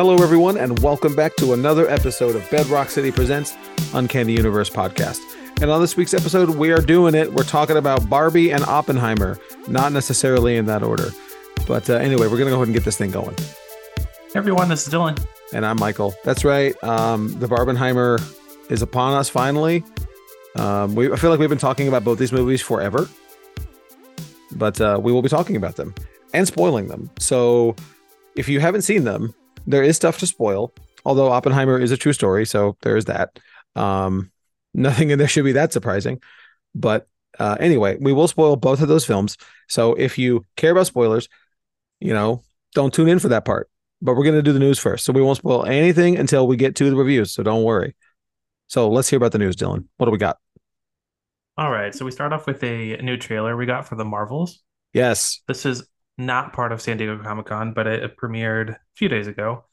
Hello, everyone, and welcome back to another episode of Bedrock City Presents Uncanny Universe podcast. And on this week's episode, we are doing it. We're talking about Barbie and Oppenheimer, not necessarily in that order. But uh, anyway, we're going to go ahead and get this thing going. Hey everyone, this is Dylan. And I'm Michael. That's right. Um, the Barbenheimer is upon us finally. Um, we, I feel like we've been talking about both these movies forever, but uh, we will be talking about them and spoiling them. So if you haven't seen them, there is stuff to spoil. Although Oppenheimer is a true story, so there is that. Um, nothing in there should be that surprising. But uh, anyway, we will spoil both of those films. So if you care about spoilers, you know, don't tune in for that part. But we're going to do the news first. So we won't spoil anything until we get to the reviews. So don't worry. So let's hear about the news, Dylan. What do we got? All right, so we start off with a new trailer we got for the Marvels. Yes. This is not part of San Diego Comic Con, but it, it premiered a few days ago.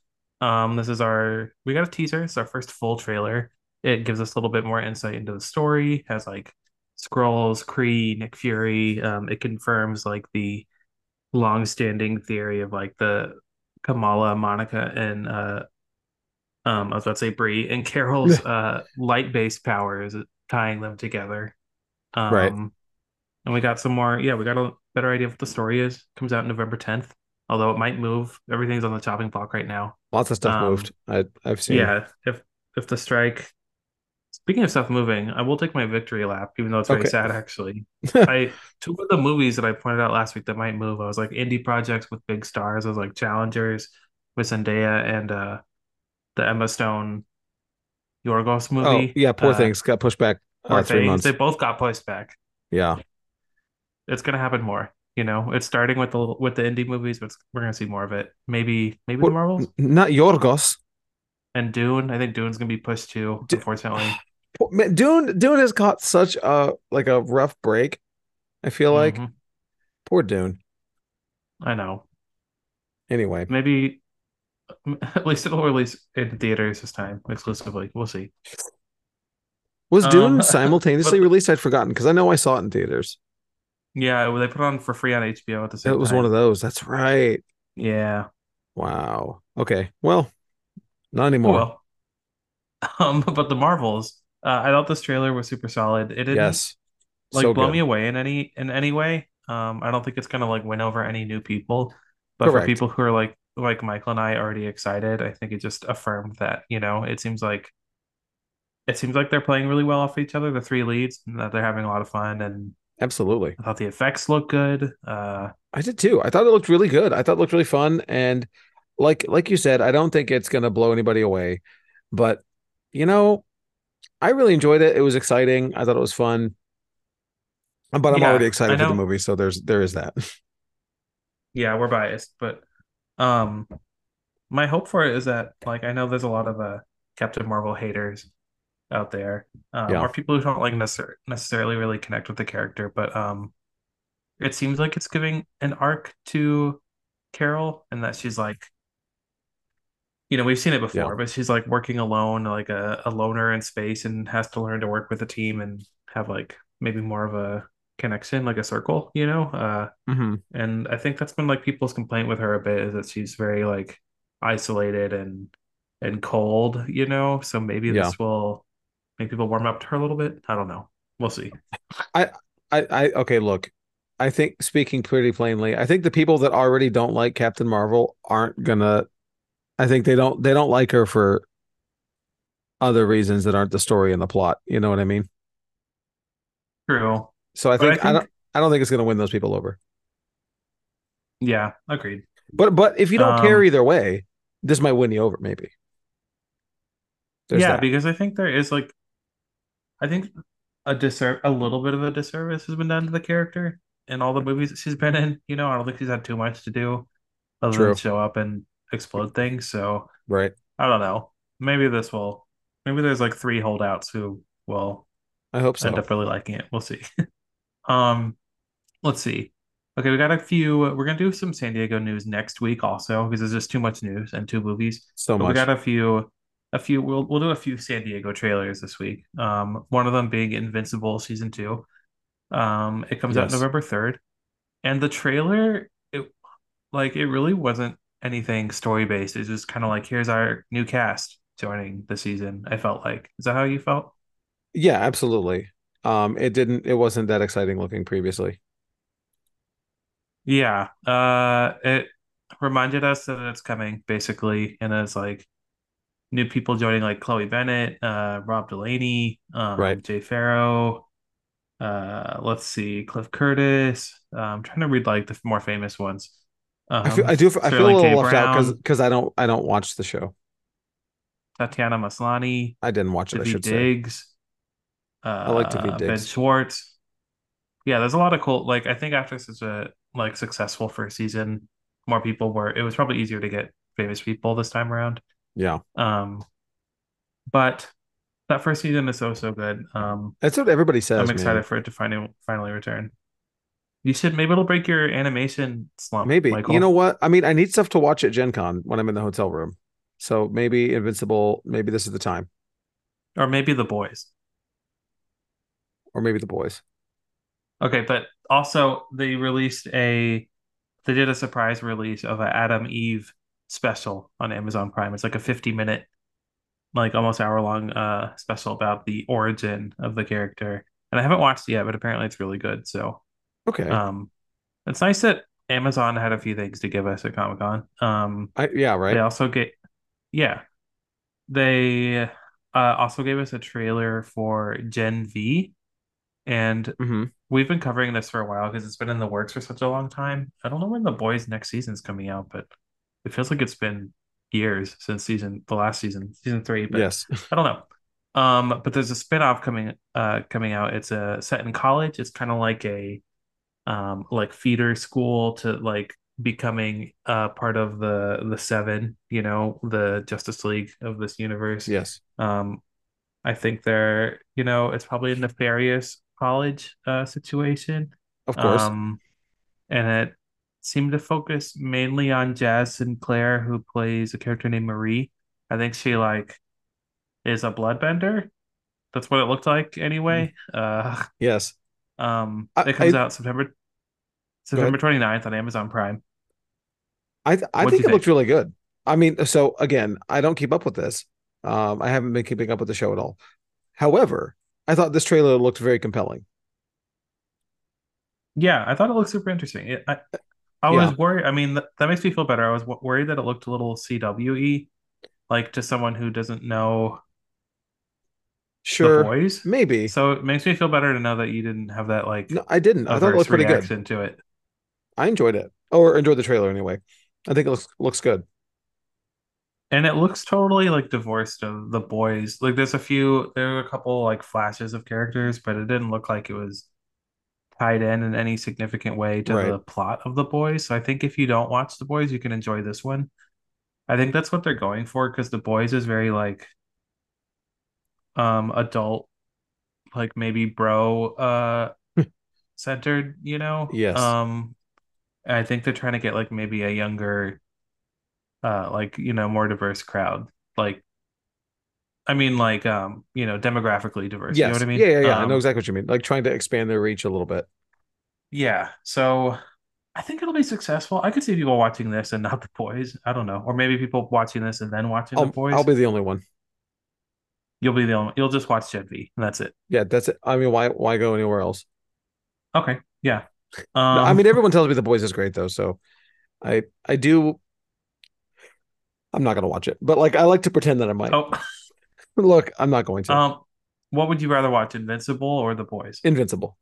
Um, this is our we got a teaser. It's our first full trailer. It gives us a little bit more insight into the story. Has like Skrulls, Kree, Nick Fury. Um, it confirms like the long-standing theory of like the Kamala, Monica, and uh, um, I was about to say Brie and Carol's uh light-based powers tying them together. Um, Right. And we got some more. Yeah, we got a better idea of what the story is. Comes out November 10th. Although it might move. Everything's on the chopping block right now. Lots of stuff Um, moved. I, I've seen. Yeah, if if the strike. Speaking of stuff moving, I will take my victory lap, even though it's very Okay. sad. Actually, I two of the movies that I pointed out last week that might move. I was like indie projects with big stars. I was like Challengers with Zendaya and uh the Emma Stone Yorgos Oh, movie. yeah. Poor Uh, things got pushed back Poor uh, three Things. months. They both got pushed back. Yeah. It's gonna happen more. You know, it's starting with the with the indie movies, but we're gonna see more of it. Maybe maybe Poor- the Marvels Not Yorgos. and Dune. I think Dune's gonna be pushed too. Du- Unfortunately. Dune. Dune has caught such a like a rough break. I feel like Mhm. poor Dune. I know. Anyway, Maybe at least it'll release in theaters this time exclusively. We'll see. was Dune Um, simultaneously but- released? I'd forgotten because I know I saw it in theaters. Yeah, they put it on for free on HBO at the same time. It was time. one of those. That's right. Yeah. Wow. Okay. Well, not Oh, anymore. well. Um, but the Marvels, uh, I thought this trailer was super solid. It didn't yes. like so blow good. me away in any in any way. Um, I don't think it's gonna like win over any new people, but Correct. for people who are like like Michael and I already excited, I think it just affirmed that you know it seems like it seems like they're playing really well off each other, the three leads, and that they're having a lot of fun. And Absolutely. I thought the effects looked good. Uh, I did too. I thought it looked really good. I thought it looked really fun. And like like you said, I don't think it's gonna blow anybody away. But you know, I really enjoyed it. It was exciting. I thought it was fun. But I'm Yeah, already excited for the movie, so there's there is that. yeah, we're biased, but um, my hope for it is that like I know there's a lot of uh Captain Marvel haters out there, um, Yeah. or people who don't like necessar- necessarily really connect with the character, but um, it seems like it's giving an arc to Carol, and that she's like, you know, we've seen it before, Yeah. but she's like working alone, like a, a loner in space, and has to learn to work with a team and have like maybe more of a connection, like a circle, you know, uh. hmm And I think that's been like people's complaint with her a bit is that she's very like isolated and and cold, you know. So maybe Yeah. this will make people warm up to her a little bit. I don't know. We'll see. I, I I okay, look. I think speaking pretty plainly, I think the people that already don't like Captain Marvel aren't gonna I think they don't they don't like her for other reasons that aren't the story and the plot. You know what I mean? True. So I But I think I, don't I don't think it's gonna win those people over. Yeah, agreed. But but if you don't Um, care either way, this might win you over, maybe. There's yeah, that. because I think there is like I think a disserv a little bit of a disservice has been done to the character in all the movies that she's been in. You know, I don't think she's had too much to do other True. than show up and explode things. So right. I don't know. Maybe this will maybe there's like three holdouts who will I hope so. end up really liking it. We'll see. um, let's see. Okay, we got a few. We're gonna do some San Diego news next week also because there's just too much news and two movies. So But we got a few, a few. We'll we'll do a few San Diego trailers this week. Um, one of them being Invincible season two. Um, it comes out November third, and the trailer, it like it really wasn't anything story based. It's just kind of like here's our new cast joining the season. I felt like. Is that how you felt? Yeah, absolutely. Um, it didn't. It wasn't that exciting looking previously. Yeah. Uh, it reminded us that it's coming basically, and it's like new people joining, like Chloe Bennet, uh, Rob Delaney, um, Right. Jay Pharoah. Uh, let's see, Cliff Curtis. Uh, I'm trying to read like the more famous ones. I feel. Um, I do. I feel a little K. left out because because I don't. I don't watch the show. Tatiana Maslany, I didn't watch it. I should say. Diggs, I like David uh, Ben Diggs. Schwartz. Yeah, there's a lot of cool. Like, I think after such a like successful first season, more people were. It was probably easier to get famous people this time around. Yeah, Um, but that first season is so so good. Um, that's what everybody says. I'm man. excited for it to finally finally return. You should maybe it'll break your animation slump. Maybe Michael. you know what? I mean, I need stuff to watch at Gen Con when I'm in the hotel room. So maybe Invincible. Maybe this is the time, or maybe the boys. or maybe the boys. Okay, but also they released a they did a surprise release of an Atom Eve special on Amazon Prime. It's like a 50 minute, like almost hour long uh special about the origin of the character. And I haven't watched it yet, but apparently it's really good. So Okay. um it's nice that Amazon had a few things to give us at Comic Con. Um I yeah right. they also get yeah. They uh also gave us a trailer for Gen V and hmm We've been covering this for a while because it's been in the works for such a long time. I don't know when the boys' next season's coming out, but it feels like it's been years since season the last season, season three. But Yes. I don't know. Um, but there's a spin-off coming uh coming out. It's a set in college. It's kind of like a um like feeder school to like becoming uh part of the the seven, you know, the Justice League of this universe. Yes. Um, I think they're, you know, it's probably a nefarious college uh, situation. Of course. Um, and it seemed to focus mainly on Jaz Sinclair, who plays a character named Marie. I think she like is a bloodbender. That's what it looked like anyway. Uh, yes. um, I- it comes I- out September September 29th on Amazon Prime. I th- I What'd think it looked really good. I mean, so again, I don't keep up with this. Um, I haven't been keeping up with the show at all. However, I thought this trailer looked very compelling. Yeah, I thought it looked super interesting. It, I, I was worried. I mean, th that makes me feel better. I was w worried that it looked a little CWE, like to someone who doesn't know the Sure, boys. maybe. So it makes me feel better to know that you didn't have that like No, I didn't. I thought it looked pretty good. reaction to it. I enjoyed it, or enjoyed the trailer anyway. I think it looks looks good. And it looks totally like divorced of the boys. Like there's a few, there were a couple like flashes of characters, but it didn't look like it was tied in in any significant way to Right. the plot of the boys. So I think if you don't watch the boys, you can enjoy this one. I think that's what they're going for because the boys is very like um adult, like maybe bro uh centered, you know? Yes. Um I think they're trying to get like maybe a younger uh like, you know, more diverse crowd. Like I mean like um, you know, demographically diverse. You know what I mean? Yeah, yeah, yeah. I know Um, exactly what you mean. Like trying to expand their reach a little bit. yeah. So I think it'll be successful. I could see people watching this and not the boys. I don't know. Or maybe people watching this and then watching the I'll boys. I'll be the only one. You'll be the only you'll just watch Gen V and that's it. Yeah, that's it. I mean, why why go anywhere else? Okay. Yeah. No, I Um mean, everyone tells me the boys is great though, so I I do. I'm not gonna watch it, but like I like to pretend that I might. oh Look, I'm not going to. um what would you rather watch, Invincible or the boys? Invincible.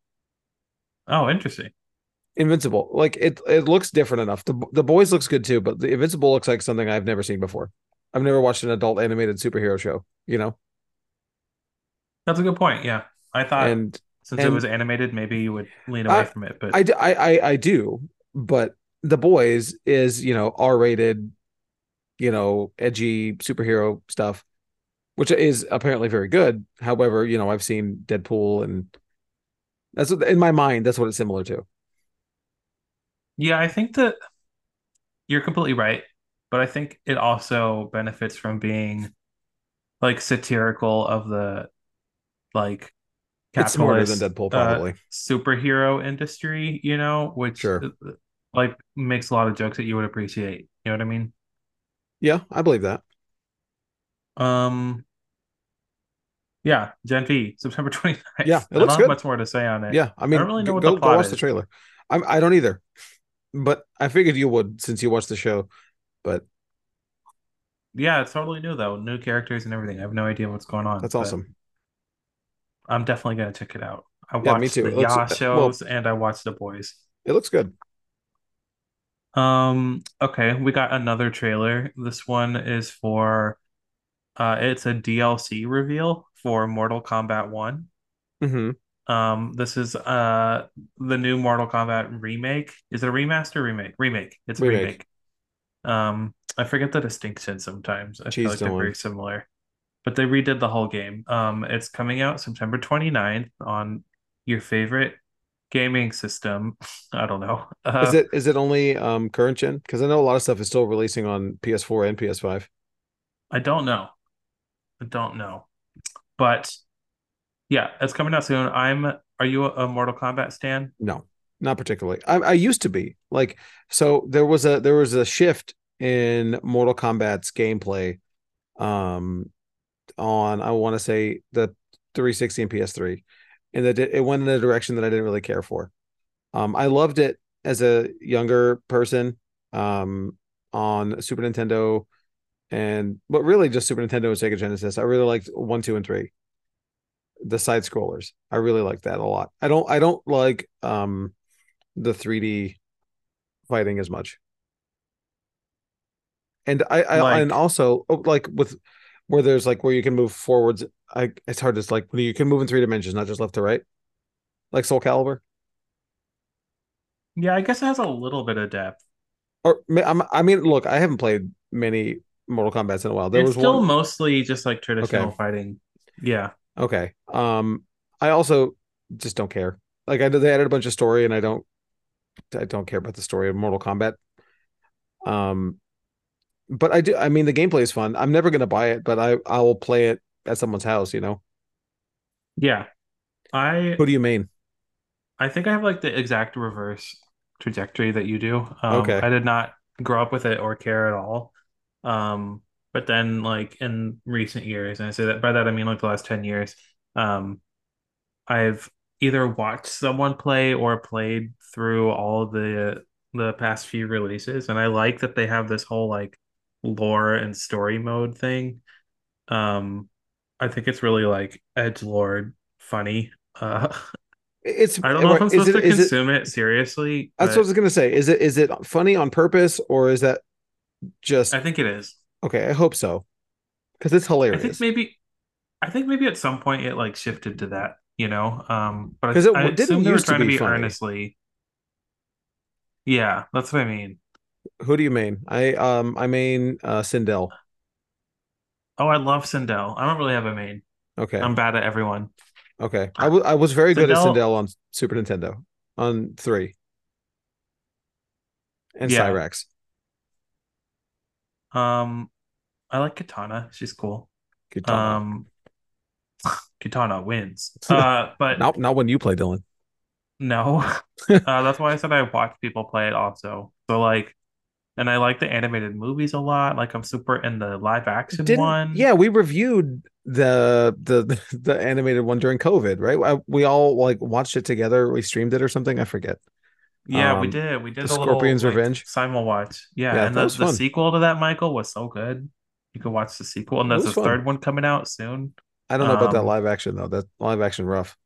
Oh, interesting. Invincible. Like it it looks different enough. The the boys looks good too, but the Invincible looks like something I've never seen before. I've never watched an adult animated superhero show, you know? That's a good point. Yeah. I thought And since it was animated, maybe you would lean away I- from it, but I I I do, but the boys is, you know, R rated, you know, edgy superhero stuff, which is apparently very good. However, you know, I've seen Deadpool and that's what, in my mind, that's what it's similar to. Yeah, I think that you're completely right, but I think it also benefits from being like satirical of the like It's smarter than Deadpool, uh, probably. superhero industry, you know, which Sure. uh, like makes a lot of jokes that you would appreciate. You know what I mean? Yeah, I believe that. Um, yeah, Gen V, September 29th. Yeah, it I looks don't have good. much more to say on it. Yeah, I mean, I don't really know g- what go the go plot watch the trailer. I'm, I don't either, but I figured you would since you watched the show. But Yeah, it's totally new though. New characters and everything. I have no idea what's going on, that's awesome. I'm definitely gonna check it out. I Yeah, me watched too. the looks Ya uh, well. shows and I watched The Boys. It looks good. Um, okay, we got another trailer. This one is for uh it's a DLC reveal for Mortal Kombat 1. hmm Um, this is uh the new Mortal Kombat remake. Is it a remaster remake? Remake. It's a Remake. remake. Um, I forget the distinction sometimes. I feel like they're doing. very similar. But they redid the whole game. Um, it's coming out September 29th on your favorite gaming system. I don't know. Is Uh, it is it only um current gen? Because I know a lot of stuff is still releasing on PS4 and PS5. I don't know. I don't know. But yeah, it's coming out soon. I'm are you a, Mortal Kombat stan? No, not particularly. I, I used to be like so. There was a there was a shift in Mortal Kombat's gameplay, um, on I want to say the 360 and PS3, and that it went in a direction that I didn't really care for. Um, I loved it as a younger person, um, on Super Nintendo, and but really just Super Nintendo and Sega Genesis. I really liked one, two, and three. The side scrollers. I really like that a lot. I don't I don't like um the 3D fighting as much. And I, I and also oh, like with where there's like where you can move forwards. I it's hard to like you can move in three dimensions, not just left to right, like Soul Calibur. yeah, I guess it has a little bit of depth. Or I'm, I mean, look, I haven't played many Mortal Kombat's in a while. There It's was still one. mostly just like traditional Okay, fighting. Yeah. okay. Um, I also just don't care. Like I know they added a bunch of story, and I don't I don't care about the story of Mortal Kombat. Um, but I do. I mean, the gameplay is fun. I'm never gonna buy it, but I I will play it at someone's house. You know. Yeah. I Who do you mean? I think I have like the exact reverse trajectory that you do. Um, Okay. I did not grow up with it or care at all. Um, but then like in recent years, and I say that by that I mean like the last 10 years, um, I've either watched someone play or played through all the the past few releases, and I like that they have this whole like lore and story mode thing. Um, I think it's really like edge lord funny. Uh, It's I don't know if I'm is supposed it to is it? consume it seriously, That's what I was gonna say. Is it is it funny on purpose or is that just I think it is. okay? I hope so because it's hilarious. I think maybe I think maybe at some point it like shifted to that, you know. Um, but it I, w- didn't they were used to trying to be be earnestly. Yeah, that's what I mean. Who do you mean? I um I mean uh Sindel. Oh, I love Sindel. I don't really have a main. Okay. I'm bad at everyone. Okay. I I was very good at Sindel, Sindel on Super Nintendo on three and yeah. Cyrax. Um, I like Katana. She's cool. Kitana. Um, Katana wins. Uh, but Not not when you play Dylan. no. Uh, that's why I said I watch people play it also. So like, and I like the animated movies a lot. Like I'm super in the live action Didn't one. yeah, we reviewed the the the animated one during COVID, right? We all like watched it together. We streamed it or something. I forget. Yeah, we Um, did. We the did a little Scorpion's like Revenge. simul watch. Yeah, Yeah, and the the sequel to that, Michael, was so good. You can watch the sequel, and there's a fun. third one coming out soon. I don't know about that Um, live action though. That live action rough.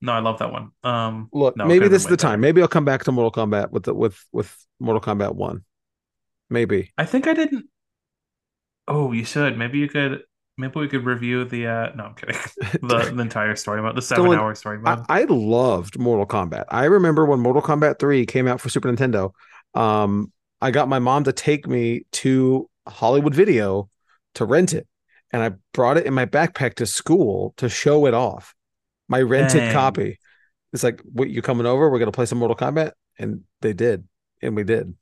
no, I love that one. Um, Look, no, maybe this is the time. Maybe I'll come back to Mortal Kombat with the with with Mortal Kombat One. Maybe. I think I didn't. Oh, you should. Maybe you could. Maybe we could review the. uh No, I'm kidding. The the entire story mode, the seven Dylan, hour story I, mode. I loved Mortal Kombat. I remember when Mortal Kombat 3 came out for Super Nintendo. Um, I got my mom to take me to Hollywood Video to rent it. And I brought it in my backpack to school to show it off. My rented Dang, copy. It's like, what, you coming over? We're gonna play some Mortal Kombat? And they did. And we did.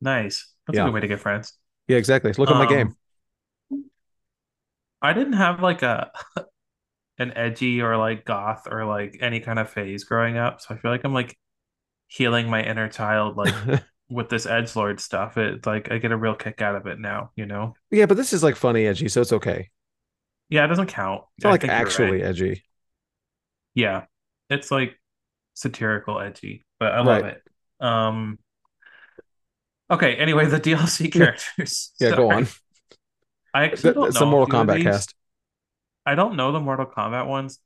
nice. That's a good way to get friends. Yeah, exactly. Look at my game. I didn't have like a an edgy or like goth or like any kind of phase growing up, so I feel like I'm like healing my inner child like with this edge lord stuff. It like I get a real kick out of it now, you know. yeah, but this is like funny edgy, so it's okay. Yeah, it doesn't count. It's not I like actually right. edgy. Yeah. It's like satirical edgy, but I love Right. it. Um Okay, anyway, the DLC characters. Yeah, go on. I actually don't It's know a Mortal Kombat cast. I don't know the Mortal Kombat ones.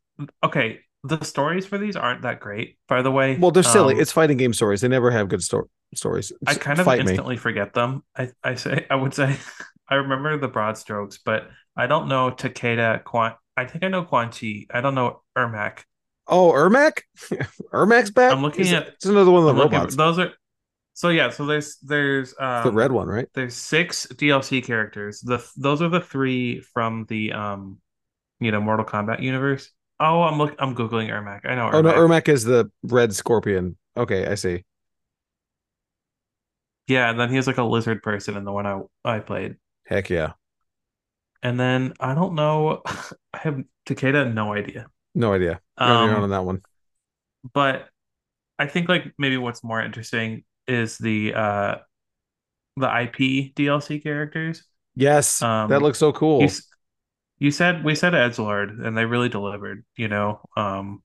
Okay, the stories for these aren't that great, by the way. Well, they're silly. Um, It's fighting game stories. They never have good sto- stories. I kind of fight me. instantly forget them. I I say I would say I remember the broad strokes, but I don't know Takeda Quan. I think I know Quan Chi. I don't know Ermac. Oh, Ermac? Ermac's back? I'm looking Is- at- It's another one of I'm the looking- robots. those are so yeah. So there's there's um, the red one, right? There's six DLC characters. The those are the three from the um, you know, Mortal Kombat universe. Oh, I'm look. I'm googling Ermac. I know. Oh no, Ermac. Ermac is the red scorpion. Okay, I see. Yeah, and then he was like a lizard person in the one I I played. Heck yeah. And then I don't know. I have Takeda. No idea. No idea. You're on your own Um, on that one. but I think like maybe what's more interesting is the uh the IP DLC characters. Yes, um, that looks so cool. You, you said we said Edgelord, and they really delivered. You know, um,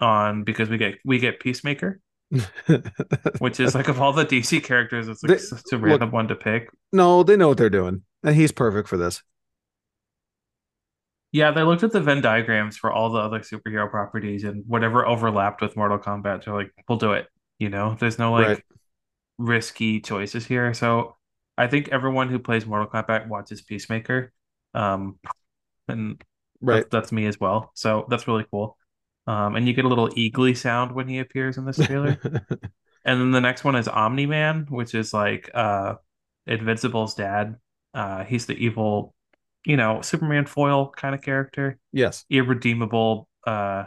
on because we get we get Peacemaker, which is like of all the DC characters, it's like They- such a look- random one to pick. no, they know what they're doing, and he's perfect for this. Yeah, they looked at the Venn diagrams for all the other superhero properties and whatever overlapped with Mortal Kombat. They're like, we'll do it. You know, there's no like Right. Risky choices here. So I think everyone who plays Mortal Kombat watches Peacemaker. Um, and Right. that's, that's me as well. So that's really cool. Um, and you get a little eagly sound when he appears in this trailer. and then the next one is Omni Man, which is like uh Invincible's dad. Uh, he's the evil, you know, Superman foil kind of character yes. irredeemable uh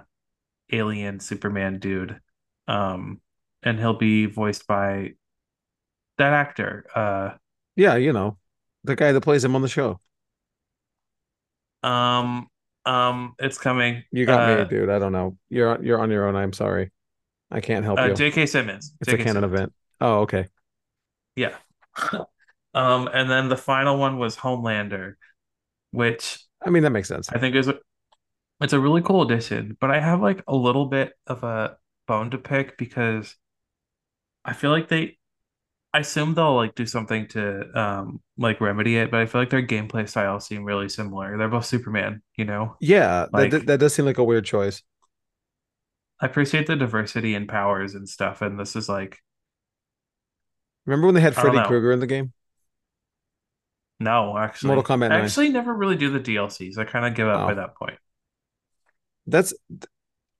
alien Superman dude. Um and he'll be voiced by that actor. Uh Yeah, you know, the guy that plays him on the show. um um it's coming. You got uh, me, dude. I don't know. You're you're on your own. I'm sorry. I can't help Uh, you. J.K. Simmons. it's a J.K. canon Simmons. event. Oh, okay. Yeah. um and then the final one was Homelander, which I mean, that makes sense. I think is a, it's a really cool addition, but I have like a little bit of a bone to pick because I feel like they I assume they'll like do something to um like remedy it, but I feel like their gameplay styles seem really similar. They're both Superman, you know. Yeah, Like- that, that does seem like a weird choice. I appreciate the diversity in powers and stuff, and this is like Remember when they had Freddy. Krueger in the game? no, actually. Mortal Kombat I actually never really do the DLCs. I kind of give up Oh. by that point. That's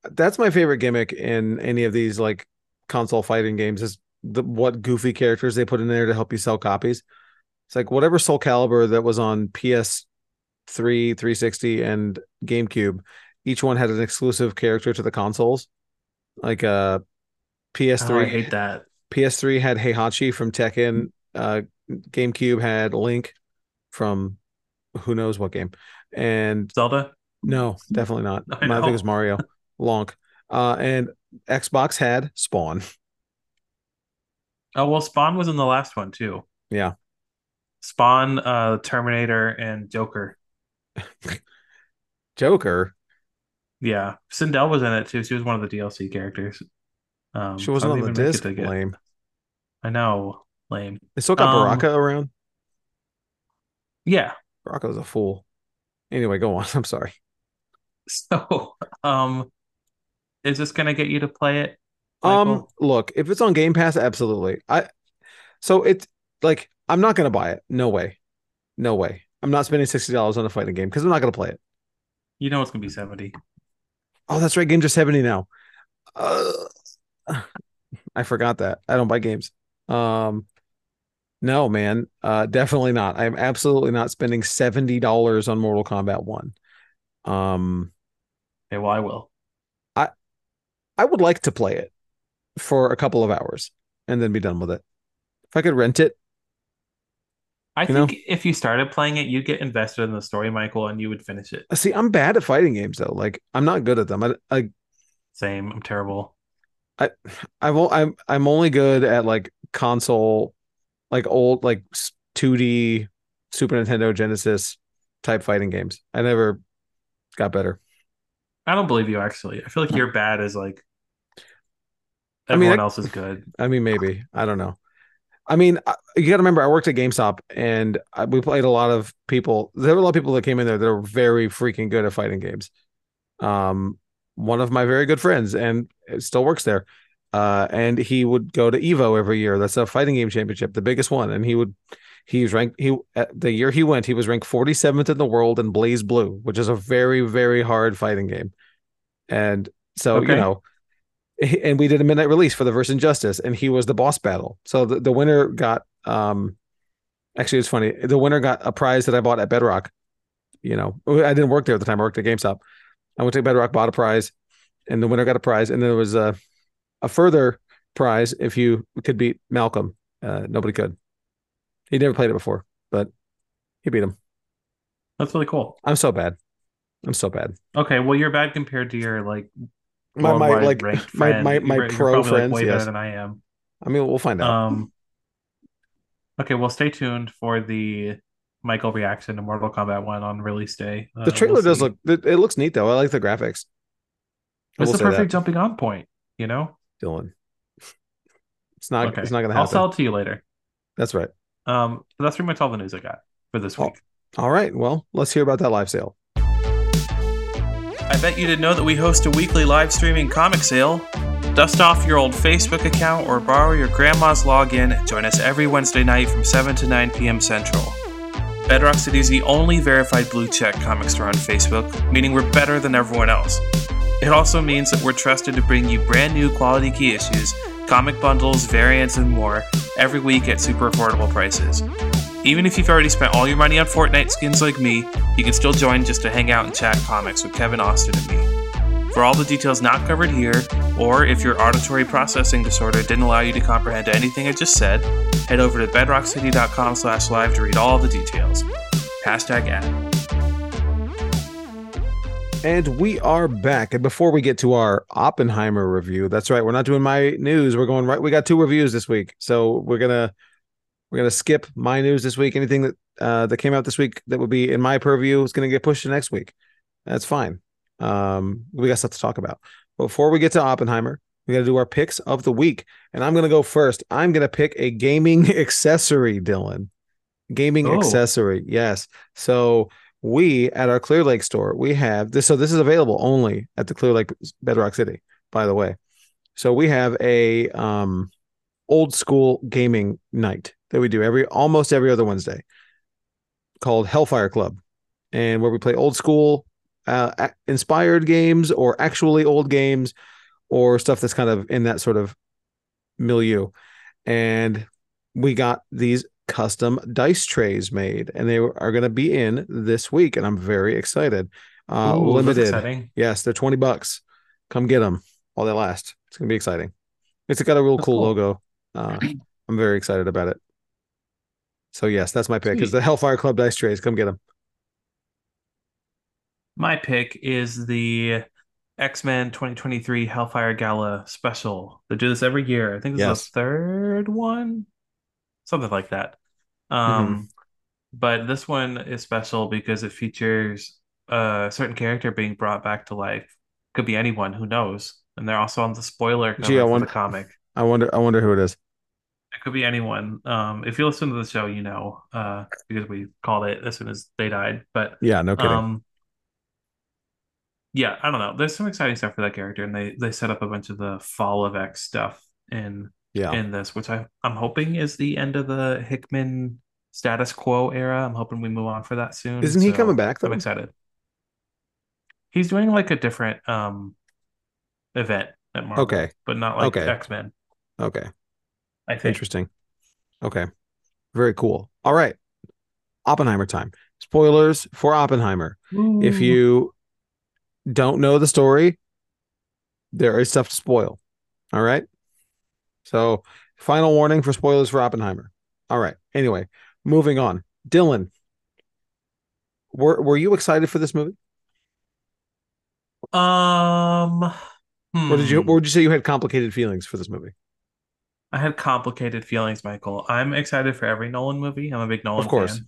that's my favorite gimmick in any of these like console fighting games is the what goofy characters they put in there to help you sell copies. It's like whatever Soul Calibur that was on PS3, 360, and GameCube, each one had an exclusive character to the consoles. Like uh PS3 Oh, I hate that. PS3 had Heihachi from Tekken. Uh, GameCube had Link from who knows what game. And Zelda. no, definitely not. I I, think know. it was Mario. Lonk. Uh, and Xbox had Spawn. Oh well, Spawn was in the last one too. Yeah. Spawn, uh, Terminator, and Joker. Joker. Yeah, Sindel was in it too. She was one of the DLC characters. Um, She wasn't on the didn't even make it disc. Lame. I know, lame. They still got Um, Baraka around. Yeah. Baraka's a fool. Anyway, go on. I'm sorry. So, um, is this gonna get you to play it? Um, look, if it's on Game Pass, absolutely. I so it's like I'm not gonna buy it. No way. No way. I'm not spending sixty dollars on a fighting game because I'm not gonna play it. You know it's gonna be 70. Oh, that's right. Games are 70 now. Uh, I forgot that. I don't buy games. Um, no, man. Uh, definitely not. I'm absolutely not spending $70 on Mortal Kombat 1. Um, Okay, well, I will. I I would like to play it for a couple of hours and then be done with it. If I could rent it, I You know? think if you started playing it, you'd get invested in the story, Michael, and you would finish it. see, I'm bad at fighting games though. Like, I'm not good at them. I, I Same. I'm terrible. I I've I'm I'm only good at like console, like old like 2D Super Nintendo Genesis type fighting games. I never got better. I don't believe you actually. I feel like you're bad as like I mean, everyone else is good. I mean, maybe I don't know. I mean, you got to remember, I worked at GameStop, and I, we played a lot of people. There were a lot of people that came in there that were very freaking good at fighting games. Um, one of my very good friends, and still works there. Uh, and he would go to Evo every year. That's a fighting game championship, the biggest one. And he would, he was ranked. He the year he went, he was ranked 47th in the world in BlazBlue, which is a very very hard fighting game. And so you know, and we did a midnight release for the Verse Injustice, and he was the boss battle. So the, the winner got um actually it's funny. The winner got a prize that I bought at Bedrock. You know, I didn't work there at the time, I worked at GameStop. I went to Bedrock, bought a prize, and the winner got a prize, and then there was a a further prize if you could beat Malcolm. Uh, nobody could. He never played it before, but he beat him. That's really cool. I'm so bad. I'm so bad. Okay, well you're bad compared to your like My my like my my my You're- you're pro probably, like, friends. way better than I am. I mean, we'll find out. Um, okay, well, stay tuned for the Michael reaction to Mortal Kombat 1 on release day. Uh, the trailer we'll does look. It, it looks neat though. I like the graphics. It's the perfect that, jumping on point, you know? Dylan. It's not. Okay. It's not gonna happen. I'll sell it to you later. That's right. Um, that's pretty much all the news I got for this Oh. week. All right. Well, let's hear about that live sale. I bet you didn't know that we host a weekly live streaming comic sale. Dust off your old Facebook account or borrow your grandma's login join us every Wednesday night from 7 to 9 p.m. Central. Bedrock City is the only verified blue check comic store on Facebook, meaning we're better than everyone else. It also means that we're trusted to bring you brand new quality key issues, comic bundles, variants, and more every week at super affordable prices. Even if you've already spent all your money on Fortnite skins like me, you can still join just to hang out and chat comics with Kevin Austin and me. For all the details not covered here, or if your auditory processing disorder didn't allow you to comprehend anything I just said, head over to bedrockcity.com slash live to read all the details. Hashtag ad. And we are back. And before we get to our Oppenheimer review, that's right. We're not doing my news. We're going right. We got two reviews this week, so we're gonna we're gonna skip my news this week. Anything that uh, that came out this week that would be in my purview is gonna get pushed to next week. That's fine. Um, we got stuff to talk about. Before we get to Oppenheimer, we got to do our picks of the week, and I'm gonna go first. I'm gonna pick a gaming accessory, Dylan. Gaming Oh. accessory, yes. So we at our Clear Lake store, we have this. So this is available only at the Clear Lake Bedrock City, by the way. So we have a um old school gaming night that we do every almost every other Wednesday called Hellfire Club, and where we play old school uh, inspired games or actually old games or stuff that's kind of in that sort of milieu. And we got these custom dice trays made, and they are going to be in this week, and I'm very excited. Uh, Ooh, limited, yes, they're twenty bucks. Come get them while they last. It's going to be exciting. It's got a real cool, cool. logo. Uh, I'm very excited about it. So yes, that's my pick. Is the Hellfire Club dice trays? Come get them. My pick is the X-Men 2023 Hellfire Gala special. They do this every year. I think this Yes. is the third one, something like that. Um, but this one is special because it features a certain character being brought back to life. Could be anyone, who knows? And they're also on the spoiler cover Gee, I wonder- the comic. I wonder. I wonder who it is. It could be anyone. Um, if you listen to the show, you know, uh, because we called it as soon as they died. But Yeah, no kidding. um, yeah, I don't know. There's some exciting stuff for that character, and they they set up a bunch of the Fall of X stuff in yeah, in this, which I I'm hoping is the end of the Hickman status quo era. I'm hoping we move on for that soon. isn't he coming back though? I'm excited. He's doing like a different um event at Marvel, Okay. but not like Okay. X Men. Okay, I think. interesting. Okay, very cool. All right, Oppenheimer time. Spoilers for Oppenheimer. If you don't know the story, there is stuff to spoil. All right. So, final warning for spoilers for Oppenheimer. All right. Anyway, moving on. Dylan, were were you excited for this movie? Um, Or did you? Hmm. Or would you say you had complicated feelings for this movie? I had complicated feelings, Michael. I'm excited for every Nolan movie. I'm a big Nolan fan. Of course.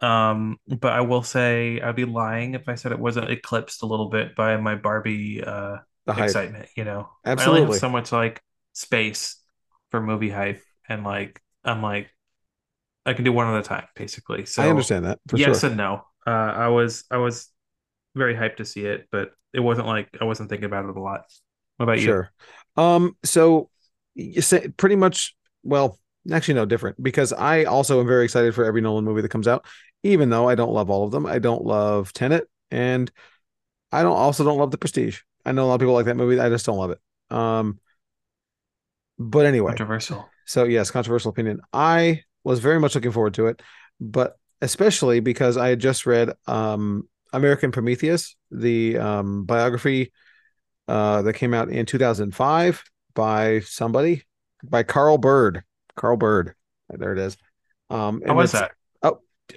fan. Um, but I will say I'd be lying if I said it wasn't eclipsed a little bit by my Barbie uh excitement, you know. I only Absolutely. have so much like space for movie hype and like I'm like I can do one at a time, basically. So I understand that yes sure. and no. Uh I was I was very hyped to see it, but it wasn't like I wasn't thinking about it a lot. What about you? Sure. Um. So you say pretty much. Well, actually, no, different because I also am very excited for every Nolan movie that comes out, even though I don't love all of them. I don't love Tenet, and I don't also don't love The Prestige. I know a lot of people like that movie. I just don't love it. Um. But anyway, Controversial. so yes, controversial opinion. I was very much looking forward to it, but especially because I had just read um American Prometheus, the um biography uh that came out in 2005 by somebody by Kai Bird. Kai Bird. There it is. Um How was that?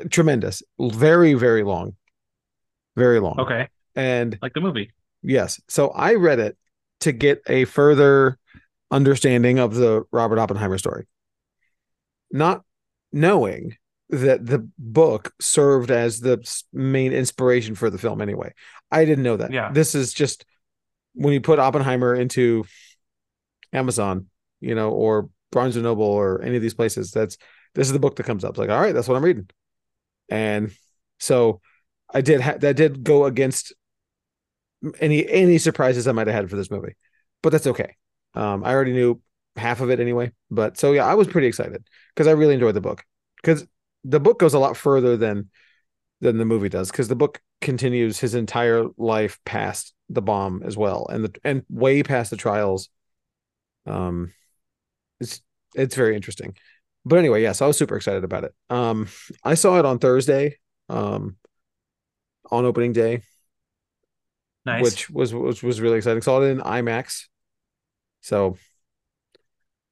tremendous. Very very long. Very long. Okay. And Like the movie. Yes. So I read it to get a further understanding of the Robert Oppenheimer story, not knowing that the book served as the main inspiration for the film anyway. I didn't know that. Yeah. This is just when you put Oppenheimer into Amazon, you know, or Barnes and Noble or any of these places, that's this is the book that comes up. It's like, all right, that's what I'm reading. And so I did ha- that did go against any any surprises I might have had for this movie, but that's okay. Um, I already knew half of it anyway, but so yeah, I was pretty excited because I really enjoyed the book because the book goes a lot further than than the movie does because the book continues his entire life past the bomb as well and the and way past the trials. Um, it's it's very interesting, but anyway, yes, I was super excited about it. Um, I saw it on Thursday, um, on opening day Nice. which was which was really exciting. Saw it in IMAX, so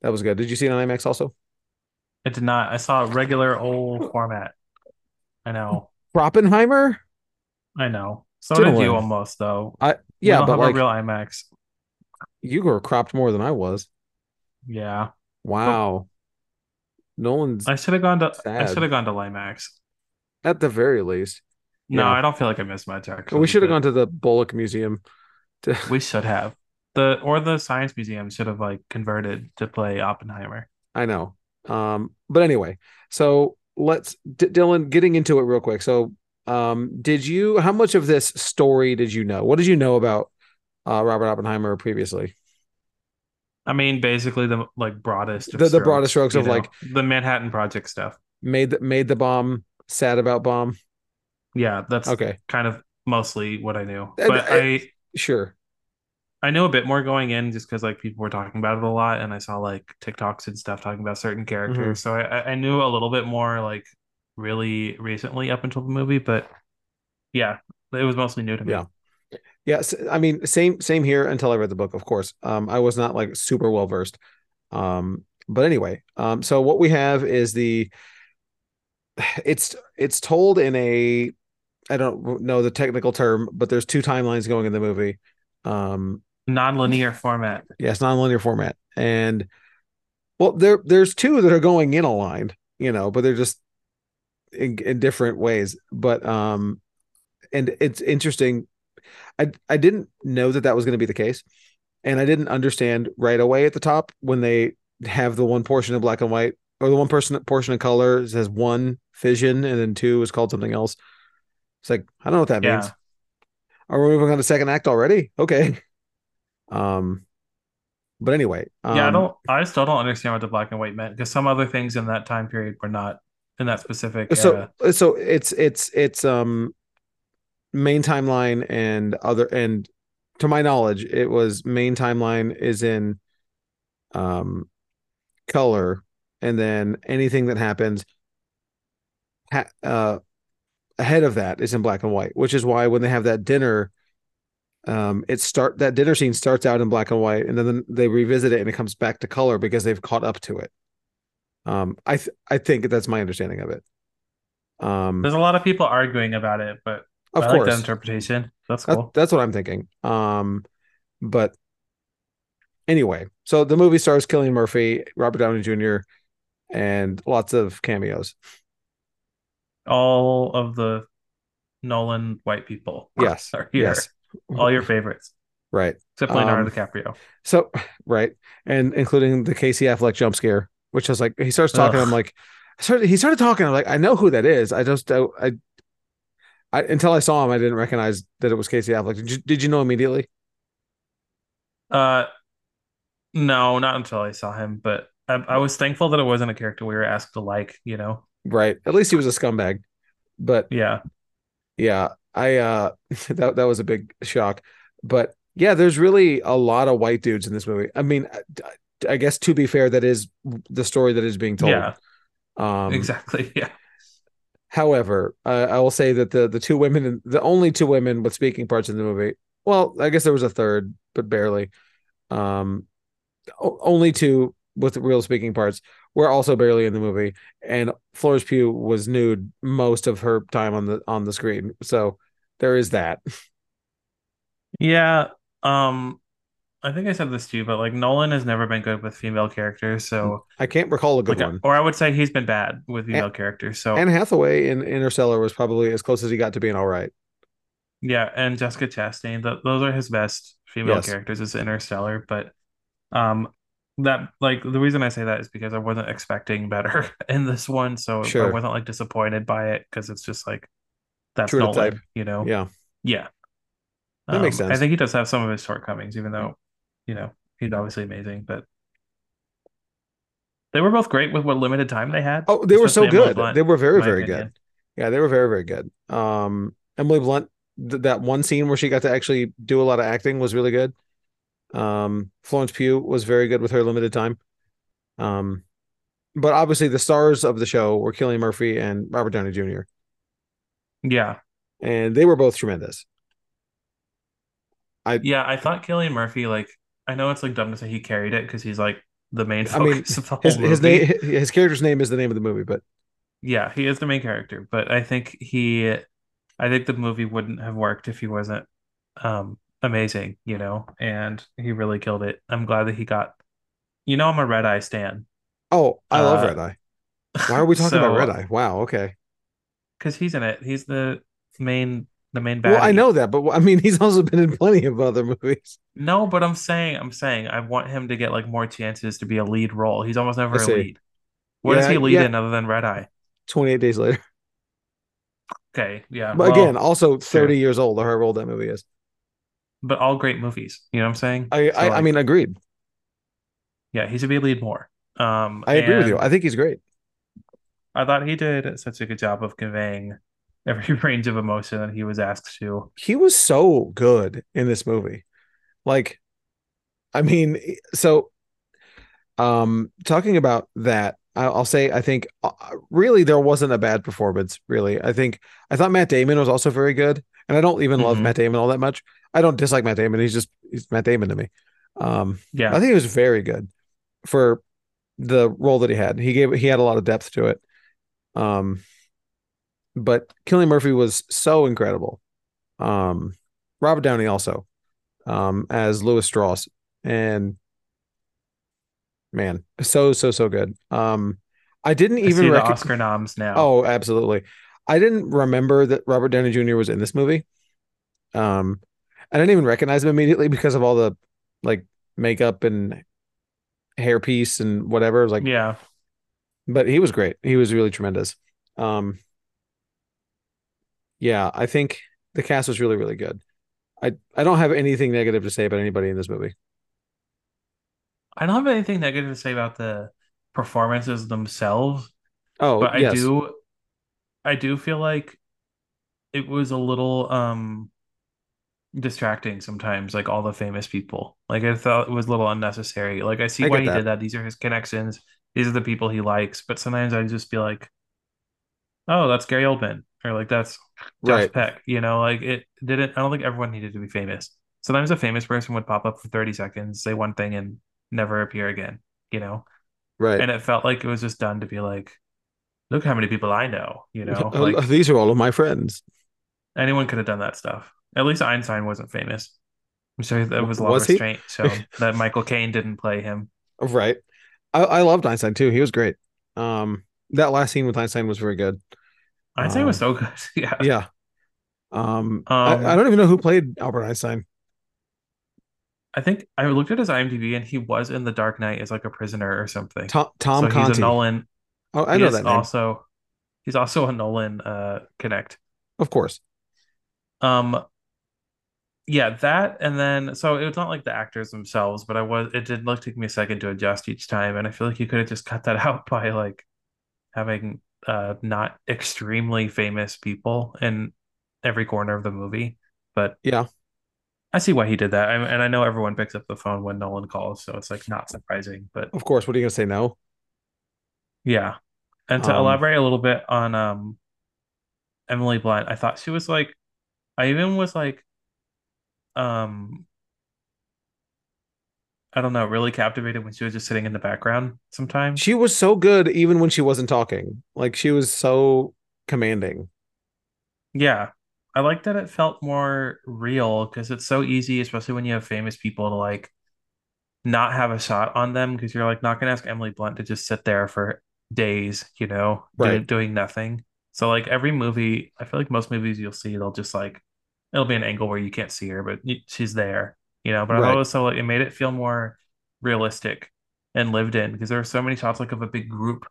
that was good. Did you see it on IMAX also? I did not. I saw a regular old format. I know. Oppenheimer? I know. So did you almost though. I yeah, but like a real IMAX. You were cropped more than I was. Yeah. Wow, Nolan's I should have gone to I should have gone to Limax. at the very least. No, Yeah. I don't feel like I missed much actually. we should have gone to the Bullock Museum. To, We should have. The or the Science Museum should have like converted to play Oppenheimer. I know. Um, but anyway, so let's D- Dylan getting into it real quick. So, um, did you? How much of this story did you know? What did you know about uh, Robert Oppenheimer previously? I mean, basically the like broadest The- the broadest strokes of, know, like- the Manhattan Project stuff. Made the, made the bomb sad about bomb. Yeah, that's Okay, kind of mostly what I knew. And But I- sure. I know a bit more going in just because like people were talking about it a lot, and I saw like TikToks and stuff talking about certain characters. Mm-hmm. So I, I- I knew a little bit more like really recently up until the movie, but yeah, it was mostly new to me. Yeah. Yes, I mean same same here until I read the book. Of course, um, I was not like super well versed. Um, but anyway, um, so what we have is the it's it's told in a I don't know the technical term, but there's two timelines going in the movie. Um, Non-linear format. yeah, it's non-linear format, and well, there there's two that are going in a line, you know, but they're just in, in different ways. But um, and it's interesting. I I didn't know that that was going to be the case, and I didn't understand right away at the top when they have the one portion of black and white or the one person portion of color says one fission and then two is called something else. It's like I don't know what that Yeah. means. Are we moving on to second act already? Okay. Um, but anyway, um, yeah, I don't. I still don't understand what the black and white meant because some other things in that time period were not in that specific so era. so it's it's it's um main timeline and other and to my knowledge it was main timeline is in um color and then anything that happens ha- uh ahead of that is in black and white which is why when they have that dinner um it start that dinner scene starts out in black and white and then they revisit it and it comes back to color because they've caught up to it. Um i th- i think that's my understanding of it. Um There's a lot of people arguing about it, but of I like course that interpretation. That's That- cool. that's what I'm thinking. Um, but Anyway, so the movie stars Cillian Murphy, Robert Downey Jr., and lots of cameos. All of the Nolan white people. Yes. Are here. Yes. All your favorites. Right. Except Leonardo Um, DiCaprio. So right, and including the Casey Affleck jump scare, which was like he starts talking. Ugh. I'm like, I started, he started talking. I'm like, I know who that is. I just I, I, I until I saw him, I didn't recognize that it was Casey Affleck. Did you, did you know immediately? Uh no, not until I saw him, but I, I was thankful that it wasn't a character we were asked to like, you know. Right. At least he was a scumbag. But Yeah. yeah, I uh that that was a big shock. But yeah, there's really a lot of white dudes in this movie. I mean, I, I guess to be fair, that is the story that is being told. Yeah, Um, exactly. Yeah. However, uh, I will say that the the two women, the only two women with speaking parts in the movie. Well, I guess there was a third, but barely. Um, only two with real speaking parts were also barely in the movie, and Florence Pugh was nude most of her time on the on the screen. So there is that. Yeah. Um I think I said this to you, but like Nolan has never been good with female characters, so I can't recall a good like one. or I would say he's been bad with female characters. So Anne Hathaway in Interstellar was probably as close as he got to being all right. yeah, and Jessica Chastain, th those are his best female Yes. characters is Interstellar, but um that like the reason I say that is because I wasn't expecting better in this one, so I wasn't like disappointed by it because it's just like that's True Nolan, type. you know. Yeah, Yeah. That makes Um, I think he does have some of his shortcomings, even though, you know, he's obviously amazing, but they were both great with what limited time they had. Oh, they were so good. Blunt, They were very, very opinion. good. Yeah, they were very, very good. Um, Emily Blunt, th- that one scene where she got to actually do a lot of acting was really good. Um, Florence Pugh was very good with her limited time. Um, but obviously the stars of the show were Cillian Murphy and Robert Downey Jr. Yeah. and they were both tremendous. I yeah. I thought Cillian Murphy, like, I know it's like dumb to say he carried it because he's like the main I mean, of the whole His his name his character's name is the name of the movie, but Yeah, he is the main character, but I think he, I think the movie wouldn't have worked if he wasn't um amazing, you know, and he really killed it. I'm glad that he got, you know, I'm a Red Eye stan. oh, I love Uh, Red Eye. Why are we talking about Red Eye? Wow, okay. because he's in it. He's the main the main Well, I know that, but I mean, he's also been in plenty of other movies. No, but I'm saying I'm saying I want him to get like more chances to be a lead role. He's almost never a lead. What does Yeah, he lead yeah. in other than Red Eye? 28 days later. Okay, yeah. But well, again, also 30 sure. years old, or however old that movie is. but all great movies. You know what I'm saying? I So, I, I mean, agreed. yeah, he should be a lead more. Um, I agree with you. I think he's great. I thought he did such a good job of conveying every range of emotion that he was asked to. He was so good in this movie. Like, I mean, so um talking about that, I- I'll say I think uh, really there wasn't a bad performance, really. I think I thought Matt Damon was also very good. And I don't even love Mhm. Matt Damon all that much. I don't dislike Matt Damon. He's just he's Matt Damon to me. Um Yeah, I think he was very good for the role that he had. He gave he had a lot of depth to it. Um, but Cillian Murphy was so incredible. Um, Robert Downey also, um, as Lewis Strauss, and man, so so so good. Um, I didn't I even see the rec- Oscar noms now. Oh, absolutely. I didn't remember that Robert Downey Jr. was in this movie. Um, I didn't even recognize him immediately because of all the like makeup and hairpiece and whatever. It was like, yeah. but he was great. He was really tremendous. Um, yeah, I think the cast was really, really good. I I don't have anything negative to say about anybody in this movie. I don't have anything negative to say about the performances themselves, Oh, but I yes. do, I do feel like it was a little um distracting sometimes. Like all the famous people, like I thought it was a little unnecessary. Like I see I why he that. did that. These are his connections. These are the people he likes. But sometimes I just be like, oh, that's Gary Oldman, or like that's Josh Right. Peck. You know, like it didn't. I don't think everyone needed to be famous. Sometimes a famous person would pop up for 30 seconds, say one thing, and never appear again, you know? Right. And it felt like it was just done to be like, look how many people I know, you know? Oh, Like These are all of my friends. anyone could have done that stuff. At least Einstein wasn't famous. I'm sure that was a lot Was of restraint so that Michael Caine didn't play him. Right. I, I loved Einstein too. He was great. Um, that last scene with Einstein was very good. Einstein was Um, so good. Yeah. Yeah. Um, I, Um, I don't even know who played Albert Einstein. I think I looked at his IMDb and he was in The Dark Knight as like a prisoner or something. Tom Tom so he's a Nolan. Oh, I he know that name. also he's also a Nolan uh connect. Of course. Um yeah, that and then so it's not like the actors themselves, but I was it did like take me a second to adjust each time, and I feel like you could have just cut that out by like having uh not extremely famous people in every corner of the movie. But Yeah. I see why he did that. I, and I know everyone picks up the phone when Nolan calls, so it's like not surprising. But Of course. What are you gonna say? No. yeah. And to Um, elaborate a little bit on um Emily Blunt, I thought she was like I even was like um I don't know, really captivated when she was just sitting in the background sometimes. She was so good even when she wasn't talking. Like she was so commanding. Yeah. I like that it felt more real because it's so easy, especially when you have famous people to like not have a shot on them because you're like not gonna ask Emily Blunt to just sit there for days, you know, doing Right. doing nothing. So like every movie, I feel like most movies you'll see, they'll just like it'll be an angle where you can't see her, but she's there, you know. But I thought Right. it was so like it made it feel more realistic and lived in because there were so many shots like of a big group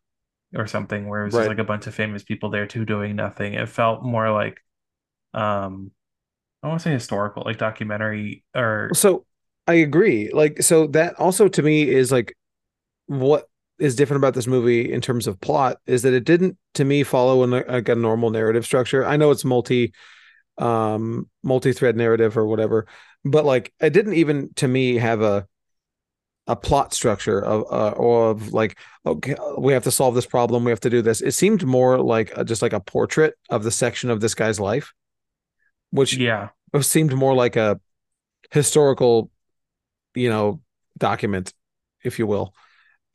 or something where it was just like a bunch of famous people there too doing nothing. It felt more like um I want to say historical, like documentary or So I agree. Like, so that also to me is like what is different about this movie in terms of plot is that it didn't to me follow an, like a normal narrative structure. I know it's multi um multi-thread narrative or whatever, but like it didn't even to me have a a plot structure of uh, or of like okay we have to solve this problem we have to do this. It seemed more like a, just like a portrait of the section of this guy's life which yeah. seemed more like a historical you know document if you will.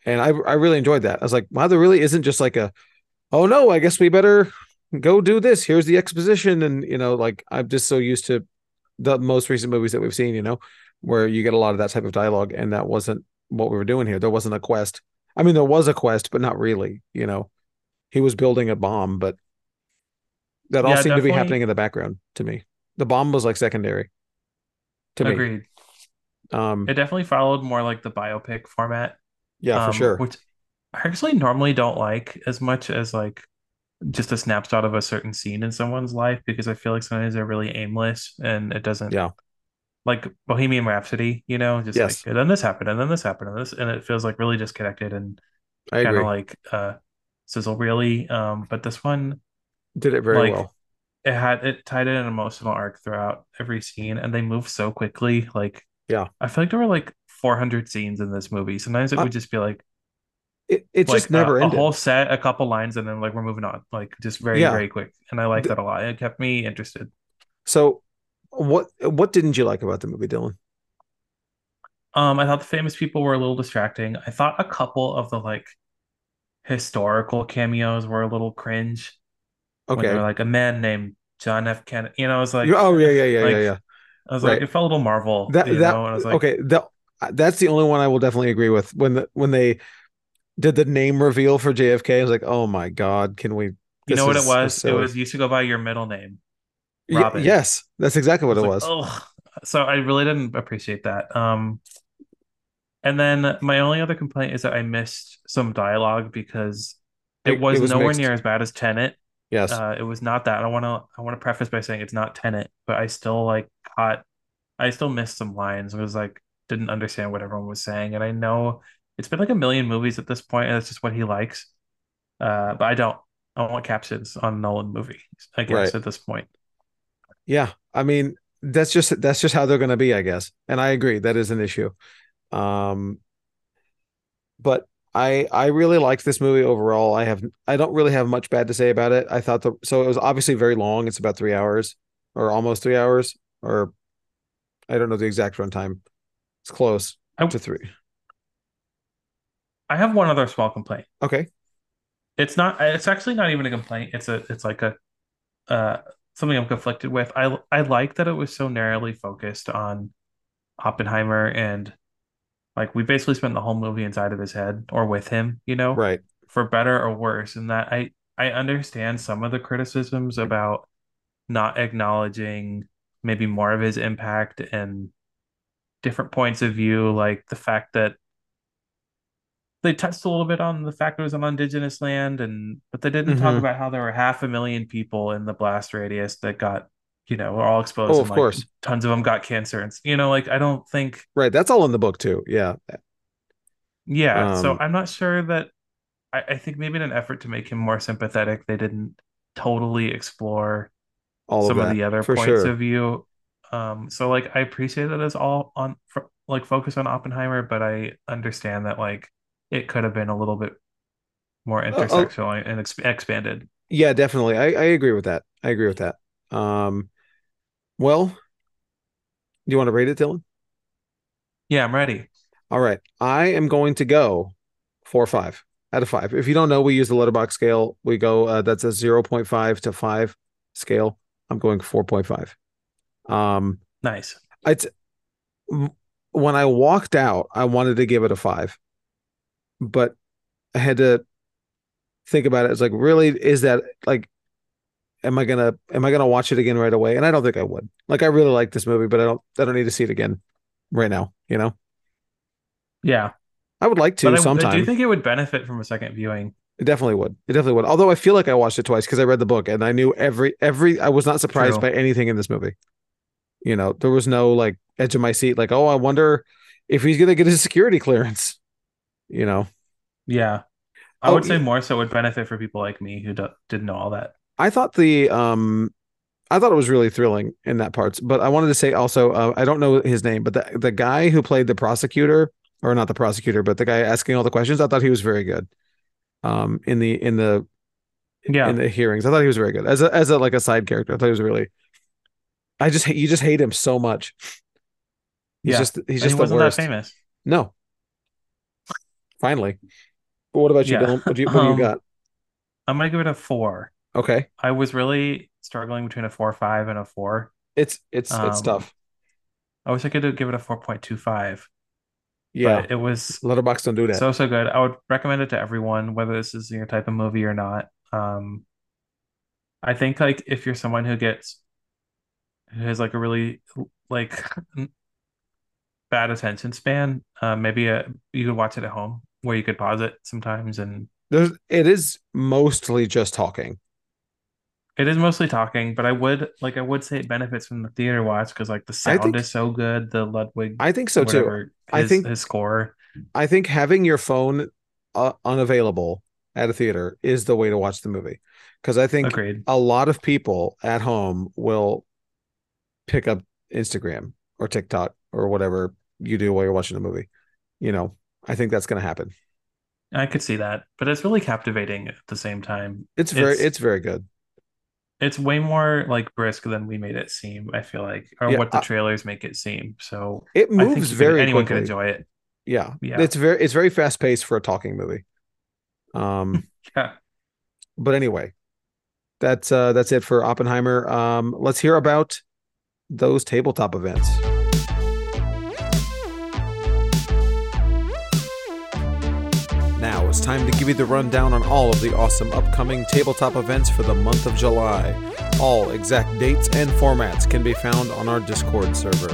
And i i really enjoyed that. I was like wow there really isn't just like a oh no i guess we better go do this. Here's the exposition. And you know like i'm just so used to the most recent movies that we've seen you know where you get a lot of that type of dialogue and that wasn't what we were doing here. There wasn't a quest. I mean there was a quest but not really you know. He was building a bomb but that all Yeah, seemed to be happening in the background to me. The bomb was like secondary to me. Agreed. um It definitely followed more like the biopic format. yeah for um, sure. Which I actually normally don't like as much as like just a snapshot of a certain scene in someone's life because I feel like sometimes they're really aimless and it doesn't Yeah. like Bohemian Rhapsody, you know, just Yes. like and then this happened and then this happened and this and it feels like really disconnected and i kind of like uh sizzle really. Um, but this one did it very like, well it had it tied in an emotional arc throughout every scene and they moved so quickly. Like Yeah. I feel like there were like 400 scenes in this movie. Sometimes it Uh, would just be like it, it like just never a, a whole set, a couple lines, and then like we're moving on, like just very Yeah. very quick. And I like that a lot. It kept me interested. so what what didn't you like about the movie dylan Um, I thought the famous people were a little distracting. I thought a couple of the like historical cameos were a little cringe okay like a man named John F. Kennedy. You know, I was like, oh yeah yeah yeah like, yeah yeah I was Right. like, it felt a little Marvel, that you that know, and I was like, okay that that's the only one I will definitely agree with when the when they did the name reveal for JFK I was like oh my god can we you know what it so was? It was used to go by your middle name. Y- Robin. yes that's exactly what it was Oh, so I really didn't appreciate that. Um, and then my only other complaint is that I missed some dialogue because it It- was, it was nowhere mixed. near as bad as Tenet. yes Uh, it was not that. I want to I want to preface by saying it's not Tenet, but I still like caught I still missed some lines. I was like didn't understand what everyone was saying, and I know it's been like a million movies at this point, and that's just what he likes. Uh, but I don't. I want captions on Nolan movies. I guess Right. at this point. yeah I mean that's just that's just how they're going to be I guess and I agree that is an issue um but I I really liked this movie overall. I have I don't really have much bad to say about it. I thought the so it was obviously very long. It's about three hours or almost three hours, or I don't know the exact runtime. It's close I- to three. I have one other small complaint. Okay. It's not. It's actually not even a complaint. It's a. It's like a. Uh, something I'm conflicted with. I I like that it was so narrowly focused on Oppenheimer and like we basically spent the whole movie inside of his head or with him, you know, Right. for better or worse. And that I I understand some of the criticisms about not acknowledging maybe more of his impact and different points of view, like the fact that they touched a little bit on the fact it was on indigenous land and but they didn't talk Mhm. about how there were half a million people in the blast radius that got you know were all exposed Oh, and of like course. tons of them got cancer and you know like i don't think Right. That's all in the book too. Yeah. yeah so Um, i'm not sure that I, I think maybe in an effort to make him more sympathetic they didn't totally explore all some of of, the other points sure. of view um so like i appreciate that it's all on like focus on oppenheimer but i understand that like it could have been a little bit more uh, intersectional and ex- expanded Yeah, definitely. I, I agree with that. I agree with that. Um, well, do you want to rate it, Dylan? yeah i'm ready All right. I am going to go four or five out of five. If you don't know, we use the Letterboxd scale. We go, uh, that's a 0.5 to five scale. I'm going 4.5. Um, nice it's when I walked out, I wanted to give it a five, but I had to think about it. It's like, really, is that like, am I gonna am I gonna watch it again right away? And I don't think I would. Like, I really like this movie, but I don't I don't need to see it again right now. You know, yeah I would like to but I, I sometime. do think it would benefit from a second viewing It definitely would. It definitely would. Although I feel like I watched it twice because I read the book and I knew every every. I was not surprised True. by anything in this movie. You know, there was no like edge of my seat. Like, oh, I wonder if he's gonna get his security clearance. You know, yeah i Oh, would say more so would benefit for people like me who do, didn't know all that I thought the um, I thought it was really thrilling in that parts. But I wanted to say also, uh, I don't know his name, but the the guy who played the prosecutor, or not the prosecutor, but the guy asking all the questions, I thought he was very good. Um, in the in the yeah in the hearings. I thought he was very good as a as a like a side character. I thought he was really. I just hate you. Just hate him so much. He's Yeah. just he's just he the wasn't worst. that famous No. Finally. But what about you, Yeah. Dylan? What do you what do you Um, got? i'm gonna give it a four Okay, i was really struggling between a four five and a four it's it's it's Um, tough. i wish i could give it a 4.25 Yeah, but it was Letterboxd don't do that. so so good i would recommend it to everyone whether this is your type of movie or not um i think like if you're someone who gets who has like a really like bad attention span uh maybe uh you could watch it at home where you could pause it sometimes and There's it is mostly just talking. it is mostly talking but i would like i would say it benefits from the theater watch because like the sound think- is so good the ludwig I think so too. whatever I his, think- his score I think having your phone uh, unavailable at a theater is the way to watch the movie because I think agreed a lot of people at home will pick up Instagram or TikTok or whatever you do while you're watching a movie. You know, I think that's going to happen. i could see that but it's really captivating at the same time It's very It's- it's, very good. it's way more like brisk than we made it seem i feel like or Yeah, what the I- trailers make it seem so It i think moves you could- very anyone quickly. could enjoy it Yeah. Yeah. It's very it's very fast paced for a talking movie. Um yeah but anyway, that's uh that's it for Oppenheimer. Um let's hear about those tabletop events. It's time to give you the rundown on all of the awesome upcoming tabletop events for the month of July. All exact dates and formats can be found on our Discord server.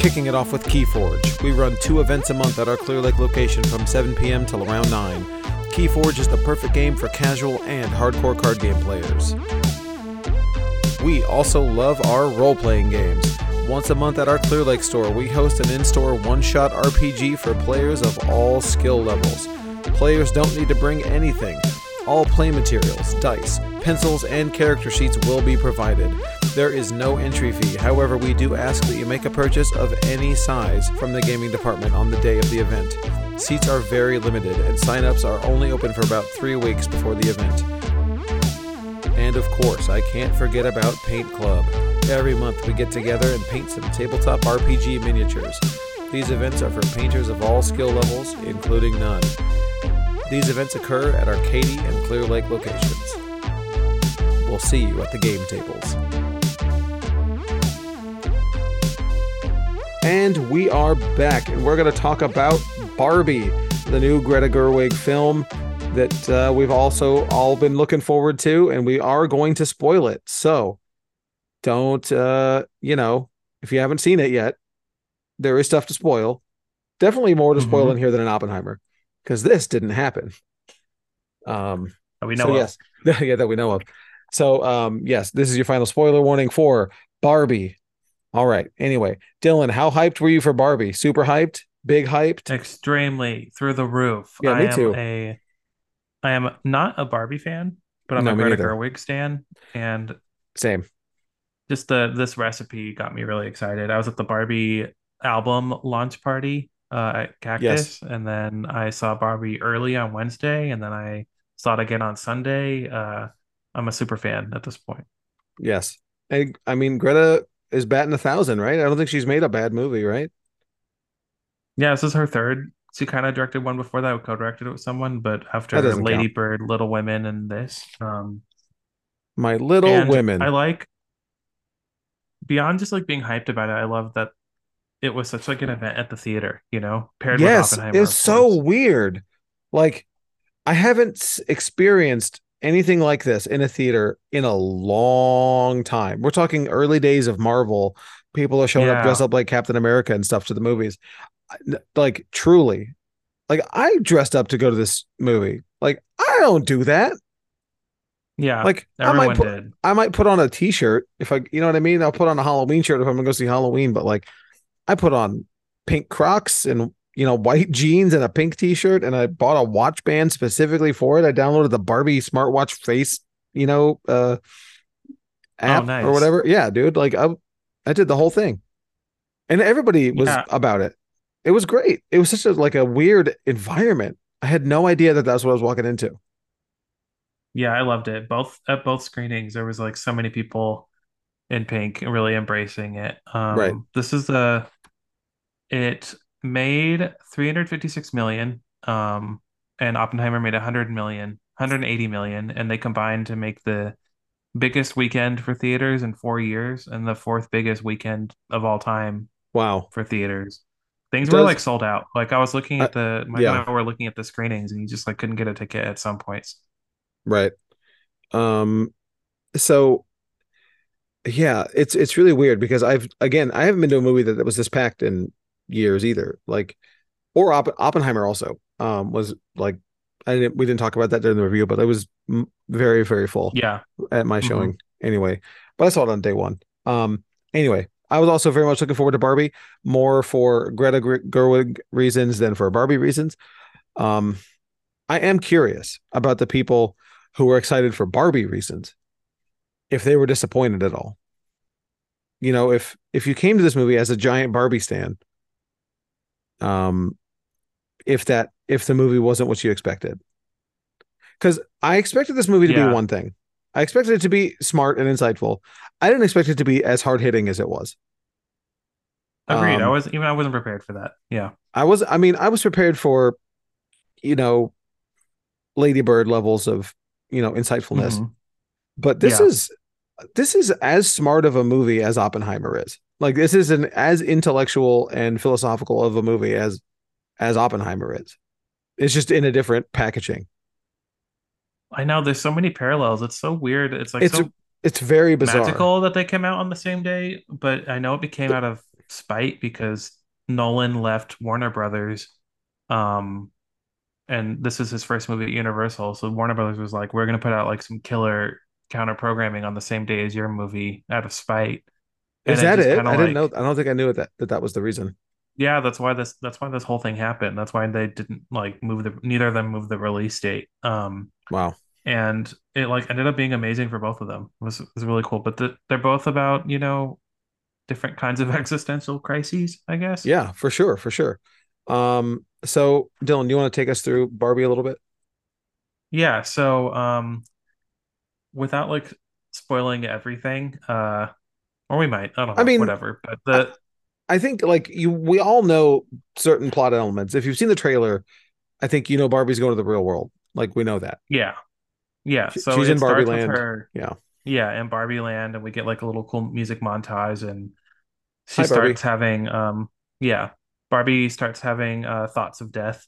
Kicking it off with Keyforge. We run two events a month at our Clear Lake location from 7 p.m. till around 9. Keyforge is the perfect game for casual and hardcore card game players. We also love our role playing games. Once a month at our Clear Lake store, we host an in store one shot RPG for players of all skill levels. Players don't need to bring anything. All play materials, dice, pencils, and character sheets will be provided. There is no entry fee, however, we do ask that you make a purchase of any size from the gaming department on the day of the event. Seats are very limited, and sign-ups are only open for about three weeks before the event. And of course, I can't forget about Paint Club. Every month we get together and paint some tabletop RPG miniatures. These events are for painters of all skill levels, including none. These events occur at our Katy and Clear Lake locations. We'll see you at the game tables. And we are back, and we're going to talk about Barbie, the new Greta Gerwig film that uh, we've also all been looking forward to, and we are going to spoil it. So don't, uh, you know, if you haven't seen it yet, there is stuff to spoil. Definitely more to spoil Mhm. in here than an Oppenheimer, because this didn't happen. Um, that we know so of. yes, yeah, that we know of. So um, yes, this is your final spoiler warning for Barbie. All right. Anyway, Dylan, how hyped were you for Barbie? Super hyped? Big hyped? extremely through the roof. Yeah, I me am too. A, I am not a Barbie fan, but I'm No, a Greta neither. Gerwig stan, and Same. just the this recipe got me really excited. I was at the Barbie album launch party uh, at Cactus, and then I saw Barbie early on Wednesday, and then I saw it again on Sunday. Uh, I'm a super fan at this point. Yes. I, I mean, Greta is batting a thousand, right? I don't think she's made a bad movie, right? Yeah, this is her third. She kind of directed one before that, co-directed it with someone, but after Lady count. Bird, Little Women, and this, um, My little women. I like beyond just like being hyped about it. I love that it was such like an event at the theater, you know, paired yes, with Oppenheimer. it's so weird. Like, I haven't experienced anything like this in a theater in a long time. We're talking early days of Marvel. People are showing up dressed up like Captain America and stuff to the movies. Like, truly, like I dressed up to go to this movie. Like, I don't do that. Yeah, Like, I might put, did. I might put on a t-shirt if I, you know what I mean. I'll put on a Halloween shirt if I'm gonna go see Halloween. But like, I put on pink Crocs and you know white jeans and a pink t-shirt, and I bought a watch band specifically for it. I downloaded the Barbie smartwatch face, you know, uh, app Oh, nice. or whatever. Yeah, dude. Like, I, I did the whole thing, and everybody was Yeah. about it. It was great. It was such a like a weird environment. I had no idea that that's what I was walking into. Yeah, I loved it. Both at both screenings, there was like so many people in pink really embracing it. Um, Right. This is the it made 356 million, um, and Oppenheimer made 100 million, 180 million, and they combined to make the biggest weekend for theaters in four years and the fourth biggest weekend of all time Wow. for theaters. Things Does- were like sold out. Like I was looking Uh, at the Mike yeah. I were looking at the screenings, and you just like couldn't get a ticket at some points. Right. Um so yeah, it's it's really weird because I've again, I haven't been to a movie that, that was this packed in years either. Like or Opp- Oppenheimer also um was like I didn't we didn't talk about that during the review, but it was m- very very full Yeah. at my Mhm. showing anyway. But I saw it on day 1. Um anyway, I was also very much looking forward to Barbie more for Greta Gerwig reasons than for Barbie reasons. Um I am curious about the people who were excited for Barbie reasons if they were disappointed at all. You know, if if you came to this movie as a giant Barbie stan, um if that if the movie wasn't what you expected. Cuz I expected this movie to Yeah. be one thing. I expected it to be smart and insightful. I didn't expect it to be as hard-hitting as it was. Agreed. I Um, was even I wasn't prepared for that. Yeah. I was I mean, I was prepared for you know Ladybird levels of, you know, insightfulness. Mhm. but this Yeah. is this is as smart of a movie as Oppenheimer is. Like this is an as intellectual and philosophical of a movie as as Oppenheimer is. It's just in a different packaging. I know there's so many parallels. It's so weird. It's like It's so It's very bizarre. magical that they came out on the same day, but I know it became out of spite because Nolan left Warner Brothers. Um, and this is his first movie at Universal. So Warner Brothers was like, we're gonna put out like some killer counter programming on the same day as your movie out of spite. Is And that just it? I didn't know. I don't think I knew that that that was the reason. Yeah, that's why this that's why this whole thing happened. That's why they didn't like move the neither of them moved the release date. Um, Wow. and it like ended up being amazing for both of them. It was it was really cool. But the, they're both about you know different kinds of existential crises, I guess. Yeah, for sure, for sure. Um, so Dylan, do you want to take us through Barbie a little bit? Yeah. So um, without like spoiling everything, uh, or we might, I don't know, I mean, whatever. But the I think like you, we all know certain plot elements. If you've seen the trailer, I think you know Barbie's going to the real world. Like we know that. yeah, yeah. She- So she's in Barbie Land. her, Yeah. yeah, in Barbie Land, and we get like a little cool music montage and she Hi, Barbie. starts having um yeah, Barbie starts having uh thoughts of death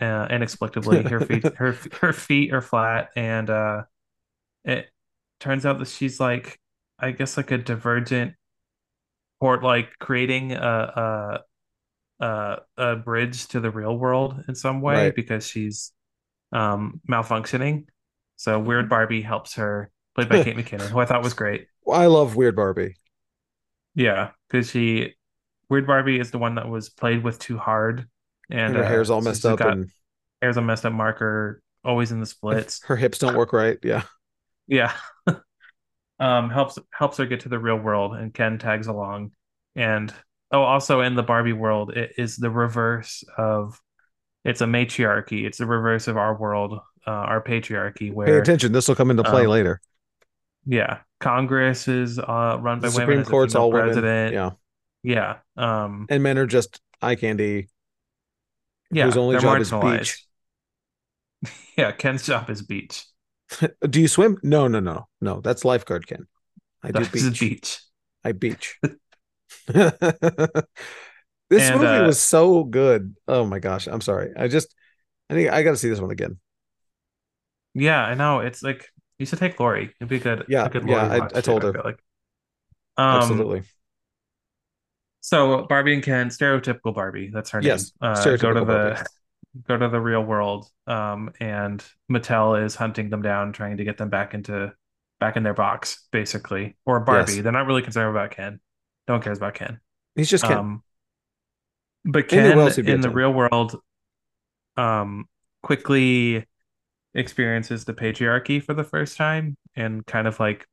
uh, inexplicably. Her feet her her feet are flat and uh it turns out that she's like I guess like a divergent port like creating a a a, a bridge to the real world in some way Right. because she's um malfunctioning. So Weird Barbie helps her, played by Kate McKinnon, who I thought was great. I love Weird Barbie. Yeah, because she Weird Barbie is the one that was played with too hard, and And her hair's uh, all messed she's up and hair's a messed up marker, always in the splits. her hips don't work right. Yeah. Yeah, um, helps helps her get to the real world, and Ken tags along. And oh, also in the Barbie world, it is the reverse of it's a matriarchy. It's the reverse of our world, uh, our patriarchy, Pay where attention. This will come into play um, later. yeah, Congress is uh, run by The women. Supreme Court's all women. president. Yeah. Yeah, um, And men are just eye candy yeah, whose only job is beach. Yeah, Ken's job is beach. Do you swim? No, no, no. No, that's lifeguard, Ken. I do beach. beach. I beach. this And, movie uh, was so good. Oh my gosh. I'm sorry. I just I think I gotta see this one again. Yeah, I know. It's like you should take Lori. It'd be good, Yeah, a good yeah, I- I told her. feel like. Um, Absolutely. so Barbie and Ken, stereotypical Barbie. That's her Yes, name. Uh, go to the Barbie. Go to the real world. Um, and Mattel is hunting them down, trying to get them back into back in their box, basically. Or Barbie. Yes. They're not really concerned about Ken. No one cares about Ken. He's just Ken. Um, but Ken who else he'd in the real world, um, quickly experiences the patriarchy for the first time and kind of like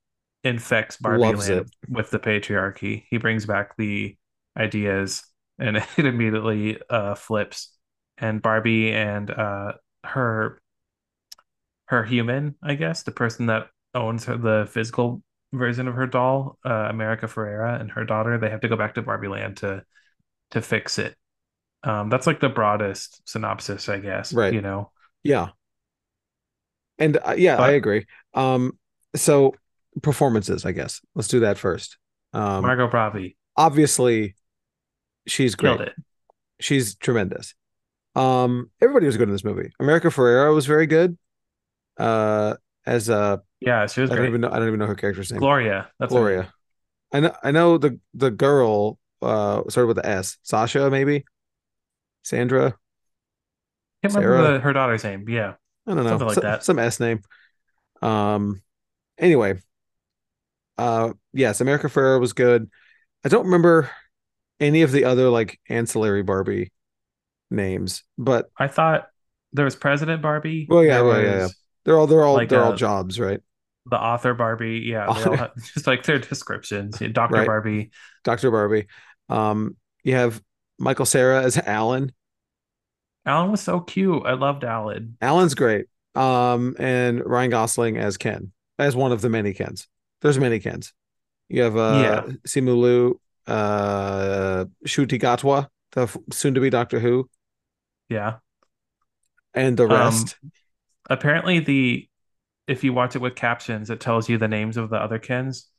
infects Barbie Loves Land it. with the patriarchy. He brings back the ideas, and it immediately uh, flips. And Barbie and uh, her her human, I guess, the person that owns her, the physical version of her doll, uh, America Ferrera, and her daughter, they have to go back to Barbie Land to to fix it. Um, that's like the broadest synopsis, I guess. Right. You know. Yeah. And uh, yeah, I agree. Um, so performances, I guess. Let's do that first. Um, Margot Robbie obviously, she's great. She's tremendous. Um, everybody was good in this movie. America Ferrera was very good. Uh, as a Yeah, she was I don't even know. I don't even know her character's name. Gloria. That's. Gloria. I know. I know the the girl. Uh, started with the S. Sasha, maybe. Sandra. Can't remember the, her daughter's name. Yeah. I don't know. Something like some, that. Some S name. Um. Anyway. Uh. Yes, America Ferrera was good. I don't remember any of the other like ancillary Barbie names, but I thought there was President Barbie. Well, yeah, well, yeah, was they're all they're all Like, they're all uh, jobs, right? the author Barbie. Yeah, they all have just like their descriptions. Yeah, Dr. Right. Barbie. Dr. Barbie. Um, you have Michael Cera as Alan. Alan was so cute. I loved Alan. Alan's great. Um, and Ryan Gosling as Ken, as one of the many Kens. There's many Kens. You have uh Yeah. Simu Liu, uh Ncuti Gatwa, the soon-to-be Doctor Who, Yeah. and the Um, rest. Apparently the if you watch it with captions, it tells you the names of the other Kens.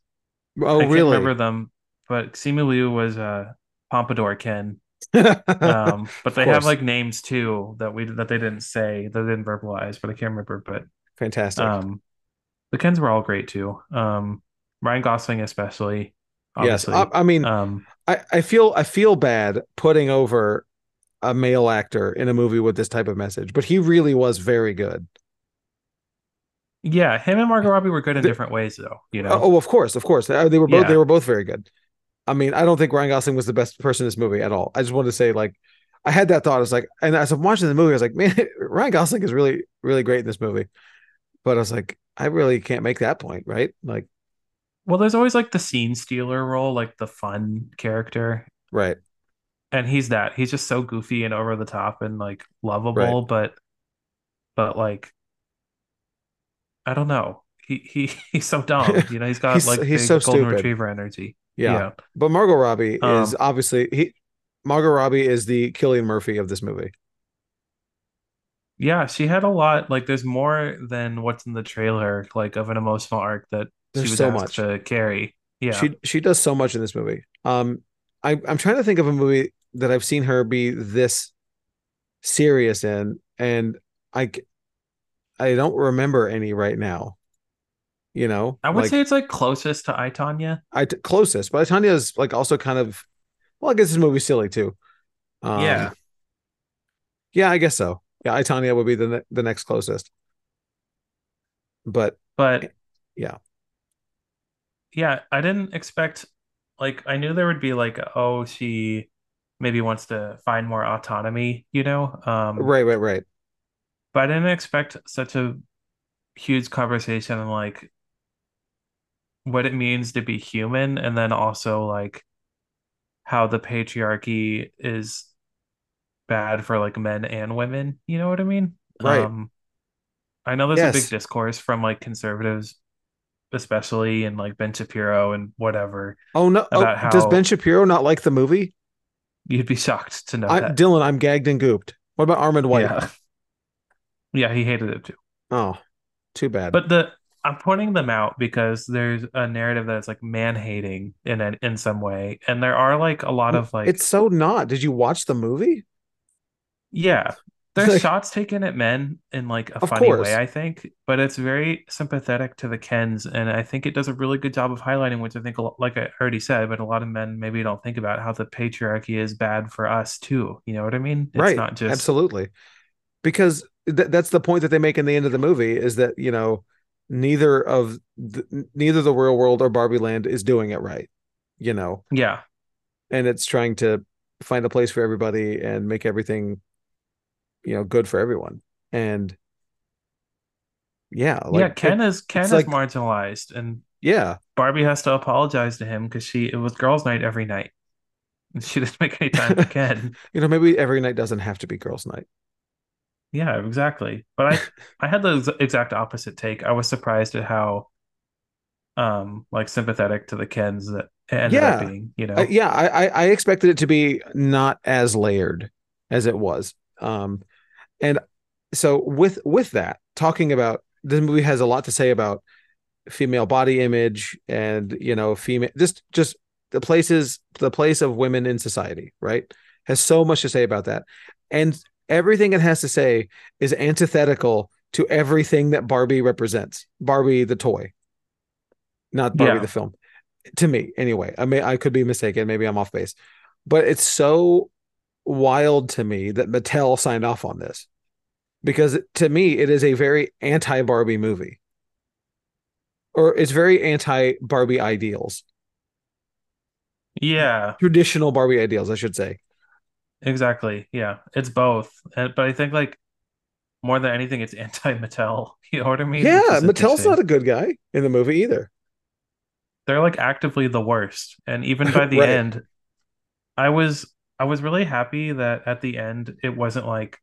oh, I can't really? remember them, but Simu Liu was a Pompadour Ken. Um, but they have like names too that we that they didn't say, that they didn't verbalize, but I can't remember. But Fantastic. um, the Kens were all great too. Um, Ryan Gosling especially, yes. I, I mean, um, I, I feel I feel bad putting over a male actor in a movie with this type of message, but he really was very good. yeah, him and Margot Robbie were good in The- different ways though. You know, Oh, of course, of course. Uh, They were both Yeah. they were both very good. I mean, I don't think Ryan Gosling was the best person in this movie at all. I just wanted to say, like, I had that thought. I was like, and as I'm watching the movie, I was like, man, Ryan Gosling is really, really great in this movie. But I was like, I really can't make that point, right? Like, well, there's always like the scene stealer role, like the fun character, right, and he's that. He's just so goofy and over the top and like lovable, but but like I don't know. He he he's so dumb. You know, he's got He's- like he's so golden stupid. retriever energy. yeah. Yeah. But Margot Robbie is Um, obviously he. Margot Robbie is the Cillian Murphy of this movie. Yeah, she had a lot. Like, there's more than what's in the trailer, like of an emotional arc that There's she was so asked much. to carry. Yeah, She she does so much in this movie. Um, I, I'm trying to think of a movie that I've seen her be this serious in, and I I don't remember any right now. You know, I would like say it's like closest to I, Tonya. I closest, but Tonya is like also kind of well, I guess this movie's silly too. Um, Yeah. yeah, I guess so. Yeah, I Tonya would be the ne- the next closest, but But yeah, yeah, I didn't expect like I knew there would be like oh she maybe wants to find more autonomy, you know? Um right, right, right. but I didn't expect such a huge conversation on like what it means to be human and then also like how the patriarchy is bad for like men and women, you know what I mean? Right. Um I know there's a big discourse from like conservatives especially and like Ben Shapiro and whatever Oh no. Oh, about does Ben Shapiro not like the movie? You'd be shocked to know I, that. Dylan, I'm gagged and gooped. What about Armond White? Yeah. Yeah, he hated it too. Oh, too bad. But the I'm pointing them out because there's a narrative that's like man hating in a, in some way, and there are like a lot of like it's so not. Did you watch the movie? yeah, there's Like- shots taken at men in like a funny course. way, I think, but it's very sympathetic to the Kens, and I think it does a really good job of highlighting, which I think, like I already said, but a lot of men maybe don't think about how the patriarchy is bad for us too. You know what I mean? It's right. not just Absolutely. Because th- that's the point that they make in the end of the movie is that, you know, neither of the, neither the real world or Barbie Land is doing it right, you know, yeah, and it's trying to find a place for everybody and make everything, you know, good for everyone. And yeah, like yeah. Ken it- is Ken is like- marginalized, and yeah, Barbie has to apologize to him because she it was girls' night every night. And she didn't make any time for Ken. you know, maybe every night doesn't have to be girls' night. Yeah, exactly. But I I had the ex- exact opposite take. I was surprised at how um like sympathetic to the Kens that ended up Yeah. being, you know. Uh, yeah, I, I I expected it to be not as layered as it was. Um, and so with with that, talking about this movie has a lot to say about female body image and you know female just just the places the place of women in society, right? Has so much to say about that, and everything it has to say is antithetical to everything that Barbie represents. Barbie the toy, not Barbie Yeah. the film to me anyway. I may I could be mistaken, maybe I'm off base. But it's so wild to me that Mattel signed off on this. Because to me it is a very anti-Barbie movie. Or it's very anti-Barbie ideals. Yeah, Traditional Barbie ideals, I should say. exactly. Yeah, it's both. Uh, but I think like more than anything, it's anti-Mattel. You know what I mean? Yeah, Mattel's not a good guy in the movie either. they're like actively the worst. And even by the Right. end, I was I was really happy that at the end it wasn't like,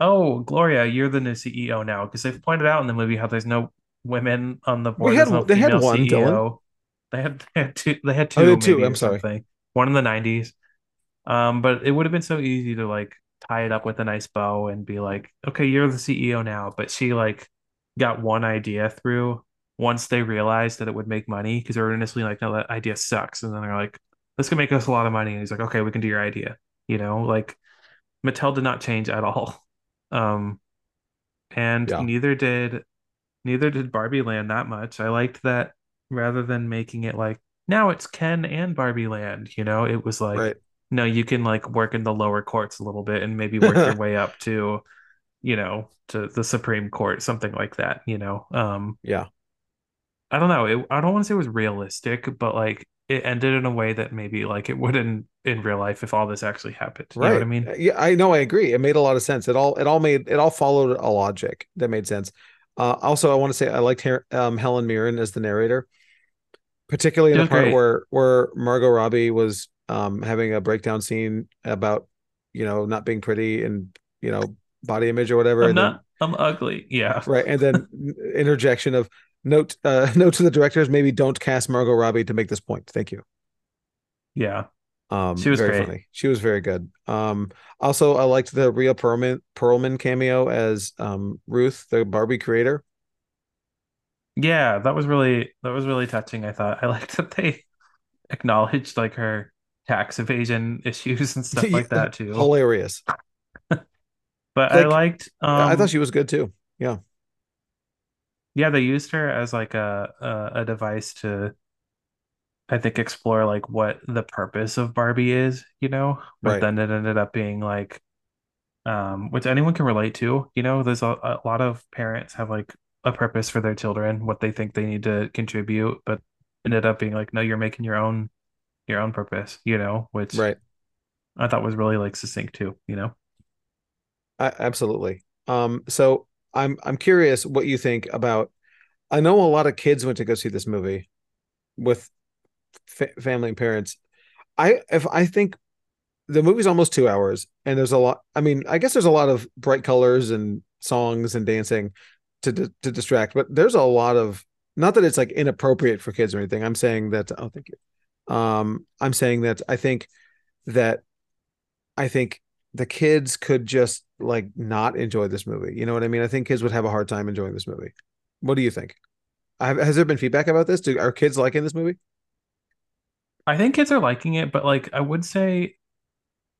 oh, Gloria, you're the new CEO now, because they've pointed out in the movie how there's no women on the board. Had- no they had one, CEO. Dylan. They had they had two they had two, Oh, they had two, I'm sorry. something. One in the 90s. Um, but it would have been so easy to like tie it up with a nice bow and be like, okay, you're the CEO now. But she like got one idea through once they realized that it would make money because they were initially like, no, that idea sucks. And then they're like, this could make us a lot of money. And he's like, okay, we can do your idea. You know, like Mattel did not change at all. Um, and Yeah. neither did neither did Barbie Land that much. I liked that rather than making it like now it's Ken and Barbie Land, you know, it was like right. no, you can like work in the lower courts a little bit and maybe work your way up to, you know, to the Supreme Court, something like that, you know. Um, Yeah. I don't know. It, I don't want to say it was realistic, but like it ended in a way that maybe like it wouldn't in real life if all this actually happened. You know Right. what I mean? Yeah, I know. I agree. It made a lot of sense. It all it all made it all followed a logic that made sense. Uh, also, I want to say I liked Her- um, Helen Mirren as the narrator, particularly in the part great. where where Margot Robbie was um, having a breakdown scene about you know not being pretty and you know body image or whatever. I'm and then- not. I'm ugly. Yeah. right, and then interjection of note uh, note to the directors: maybe don't cast Margot Robbie to make this point. Thank you. Yeah. Um, She was very great. funny. She was very good. Um, also, I liked the Rhea Perlman Perlman cameo as um Ruth, the Barbie creator. Yeah, that was really that was really touching, I thought. I liked that they acknowledged like her tax evasion issues and stuff like that too. Hilarious. But I Like, liked I thought um she was good too. Yeah. Yeah, they used her as like a, a a device to I think explore like what the purpose of Barbie is, you know, but Right. then it ended up being like um which anyone can relate to, you know, there's a, a lot of parents have like a purpose for their children, what they think they need to contribute, but ended up being like, no, you're making your own your own purpose, you know, which Right. I thought was really like succinct too, you know. I, absolutely. Um, so I'm I'm curious what you think about. I know a lot of kids went to go see this movie with fa family and parents. I if I think the movie's almost two hours, and there's a lot. I mean, I guess there's a lot of bright colors and songs and dancing to di- to distract, but there's a lot of not that it's like inappropriate for kids or anything. I'm saying that. Oh, thank you. Um, I'm saying that I think that I think the kids could just like not enjoy this movie. You know what I mean? I think kids would have a hard time enjoying this movie. What do you think? Have, has there been feedback about this? Do are kids liking this movie? I think kids are liking it, but like I would say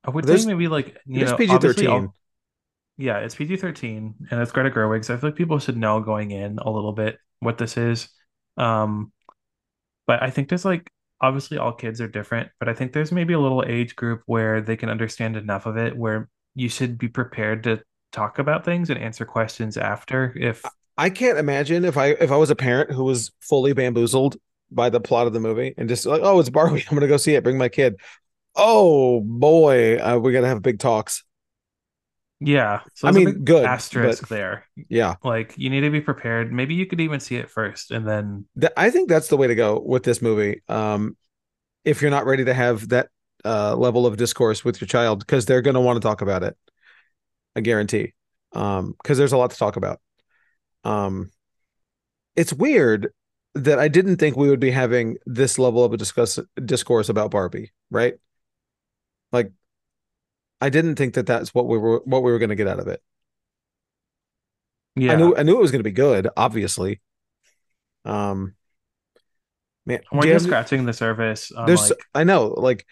I would say maybe like you know PG thirteen. yeah it's PG-13 and it's Greta Gerwig so I feel like people should know going in a little bit what this is um but I think there's like obviously all kids are different but I think there's maybe a little age group where they can understand enough of it where you should be prepared to talk about things and answer questions after if I can't imagine if I if I was a parent who was fully bamboozled by the plot of the movie and just like, oh, it's Barbie, I'm gonna go see it. Bring my kid. Oh boy, uh, we gotta have big talks. Yeah so I mean, good, asterisk but there yeah, like you need to be prepared maybe you could even see it first and then Th- I think that's the way to go with this movie. Um, if you're not ready to have that uh, level of discourse with your child, because they're gonna want to talk about it, I guarantee. Um, because there's a lot to talk about. Um, it's weird that I didn't think we would be having this level of a discuss discourse about Barbie, right? Like, I didn't think that that's what we were what we were going to get out of it. yeah I knew I knew it was going to be good, obviously. Um, man, we're you just scratching the surface there's like I know, like,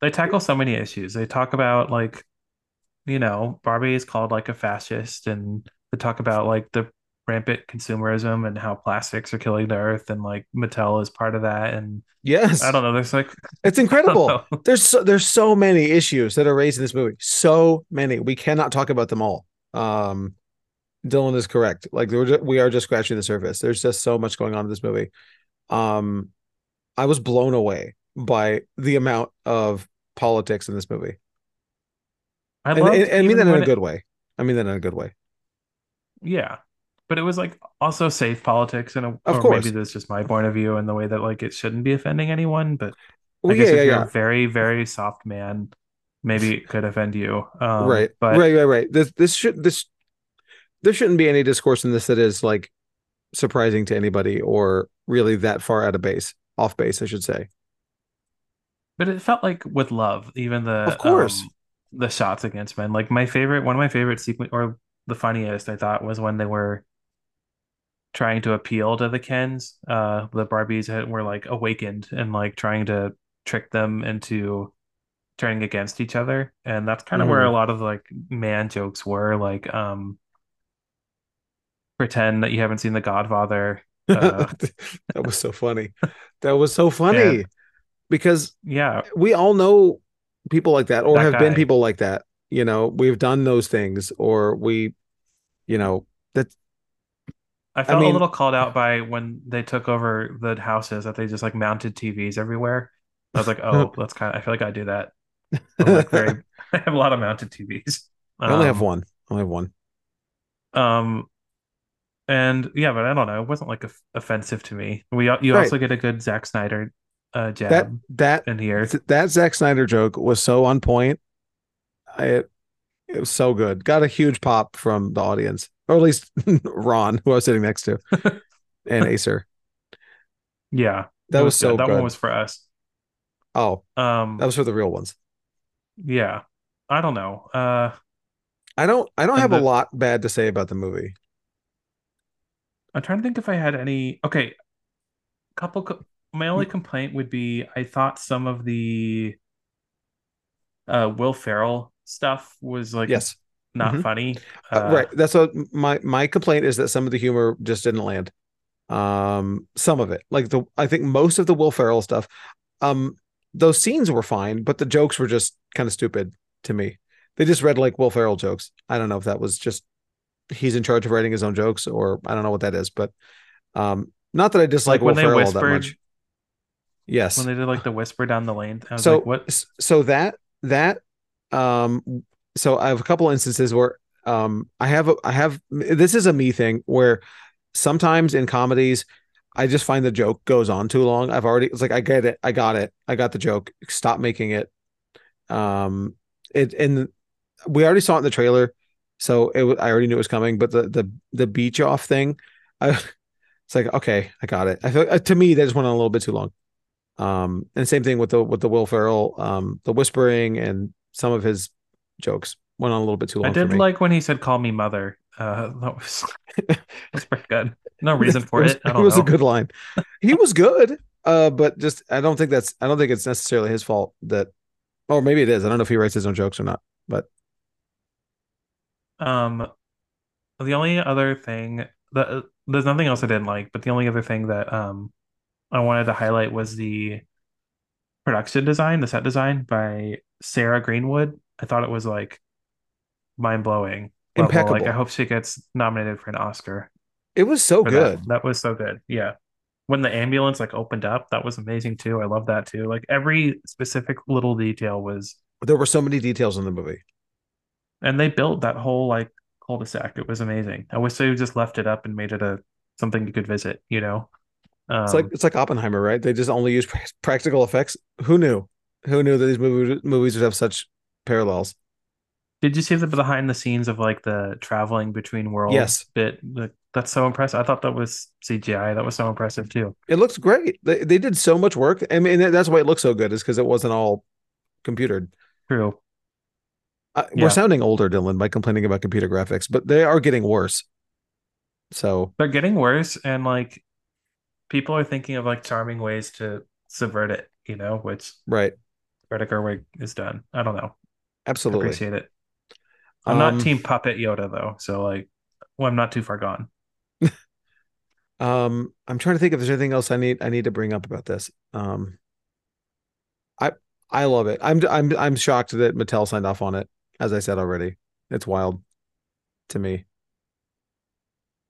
they tackle so many issues. They talk about like, you know, Barbie is called like a fascist, and they talk about like the rampant consumerism and how plastics are killing the earth, and like Mattel is part of that. And yes, I don't know, there's like it's incredible. There's so, there's so many issues that are raised in this movie. So many. We cannot talk about them all. Um, Dylan is correct. Like we are just scratching the surface. There's just so much going on in this movie. Um, I was blown away by the amount of politics in this movie, I and, and, and I mean that in a good way. I mean that in a good way. yeah. But it was like also safe politics, and Of or course. maybe that's just my point of view and the way that like it shouldn't be offending anyone. But Well, I guess yeah, yeah, if you're yeah. a very, very soft man, maybe it could offend you. Um, right, but right, right, right. This this should this there shouldn't be any discourse in this that is like surprising to anybody or really that far out of base, off base, I should say. But it felt like with love, even the Of course. um, the shots against men. Like my favorite, one of my favorite sequence, or the funniest, I thought, was when they were trying to appeal to the Kens. Uh, the Barbies had, were like awakened and like trying to trick them into turning against each other, and that's kind of where a Mhm. lot of like man jokes were. Like, um, pretend that you haven't seen The Godfather. Uh, that was so funny. That was so funny And- because yeah, we all know people like that or That have been people like that. You know, we've done those things or we, you know, that I felt mean- a little called out by when they took over the houses that they just like mounted TVs everywhere. I was like, oh, that's kind of. I feel like I do that. Like very. I have a lot of mounted TVs. I only have Um, one. I only have one. Um, and yeah, but I don't know. It wasn't like off- offensive to me. We you Right. also get a good Zack Snyder uh, jab That that in here. th- that Zack Snyder joke was so on point. I it was so good. Got a huge pop from the audience, or at least Ron, who I was sitting next to, and Acer. Yeah, That it was so. That good. one was for us. oh, Um, that was for the real ones. yeah. I don't know. Uh, I don't I don't have a lot bad to say about the movie. I'm trying to think if I had any. Okay, couple. Co- my only complaint would be I thought some of the uh Will Ferrell stuff was like Yes. not Mhm. funny. Uh, right. That's what my my complaint is that some of the humor just didn't land. Um, some of it, like the I think most of the Will Ferrell stuff, um, those scenes were fine, but the jokes were just kind of stupid to me. They just read like Will Ferrell jokes. I don't know if that was just he's in charge of writing his own jokes, or I don't know what that is, but um, not that I dislike Like Will Ferrell all that much. Yes. when they did like the whisper down the lane. I was so like, what? so that that um so i have a couple instances where um i have a, i have this is a me thing where sometimes in comedies i just find the joke goes on too long. I've already it's like i get it. I got it. I got the joke. Stop making it. Um it and we already saw it in the trailer so it i already knew it was coming but the the the beach off thing i it's like okay i got it. I feel uh, to me that just went on a little bit too long. Um, and same thing with the with the Will Ferrell, um, the whispering and some of his jokes went on a little bit too long. I did like when he said, "Call me mother." Uh, that was that's pretty good. No reason for was, it. I don't was know. a good line. He was good, uh, but just I don't think that's I don't think it's necessarily his fault that, or maybe it is. I don't know if he writes his own jokes or not. But Um, the only other thing that there's nothing else I didn't like, but the only other thing that um I wanted to highlight was the production design, the set design by Sarah Greenwood. I thought it was like mind blowing. Impeccable. Like I hope she gets nominated for an Oscar it was so good. that. That was so good. Yeah. When the ambulance like opened up, that was amazing too. I love that too. Like every specific little detail was There were so many details in the movie. and they built that whole like cul-de-sac. It was amazing. I wish they just left it up and made it a something you could visit, you know. Um, It's like it's like Oppenheimer, right? They just only use practical effects. Who knew? Who knew that these movies movies would have such parallels? did you see the behind the scenes of like the traveling between worlds Yes. bit? Like, that's so impressive. I thought that was CGI. That was so impressive too. It looks great. They they did so much work. I mean, that's why it looks so good. Is because it wasn't all computered. True. Uh, Yeah. We're sounding older, Dylan, by complaining about computer graphics, but they are getting worse. So They're getting worse, and like people are thinking of like charming ways to subvert it, you know, which right, Greta Gerwig has done. I don't know. absolutely. Appreciate it. I'm Um, not team puppet Yoda though, so like, well, I'm not too far gone. Um, I'm trying to think if there's anything else I need I need to bring up about this. Um, I I love it. I'm I'm I'm shocked that Mattel signed off on it. As I said already, it's wild to me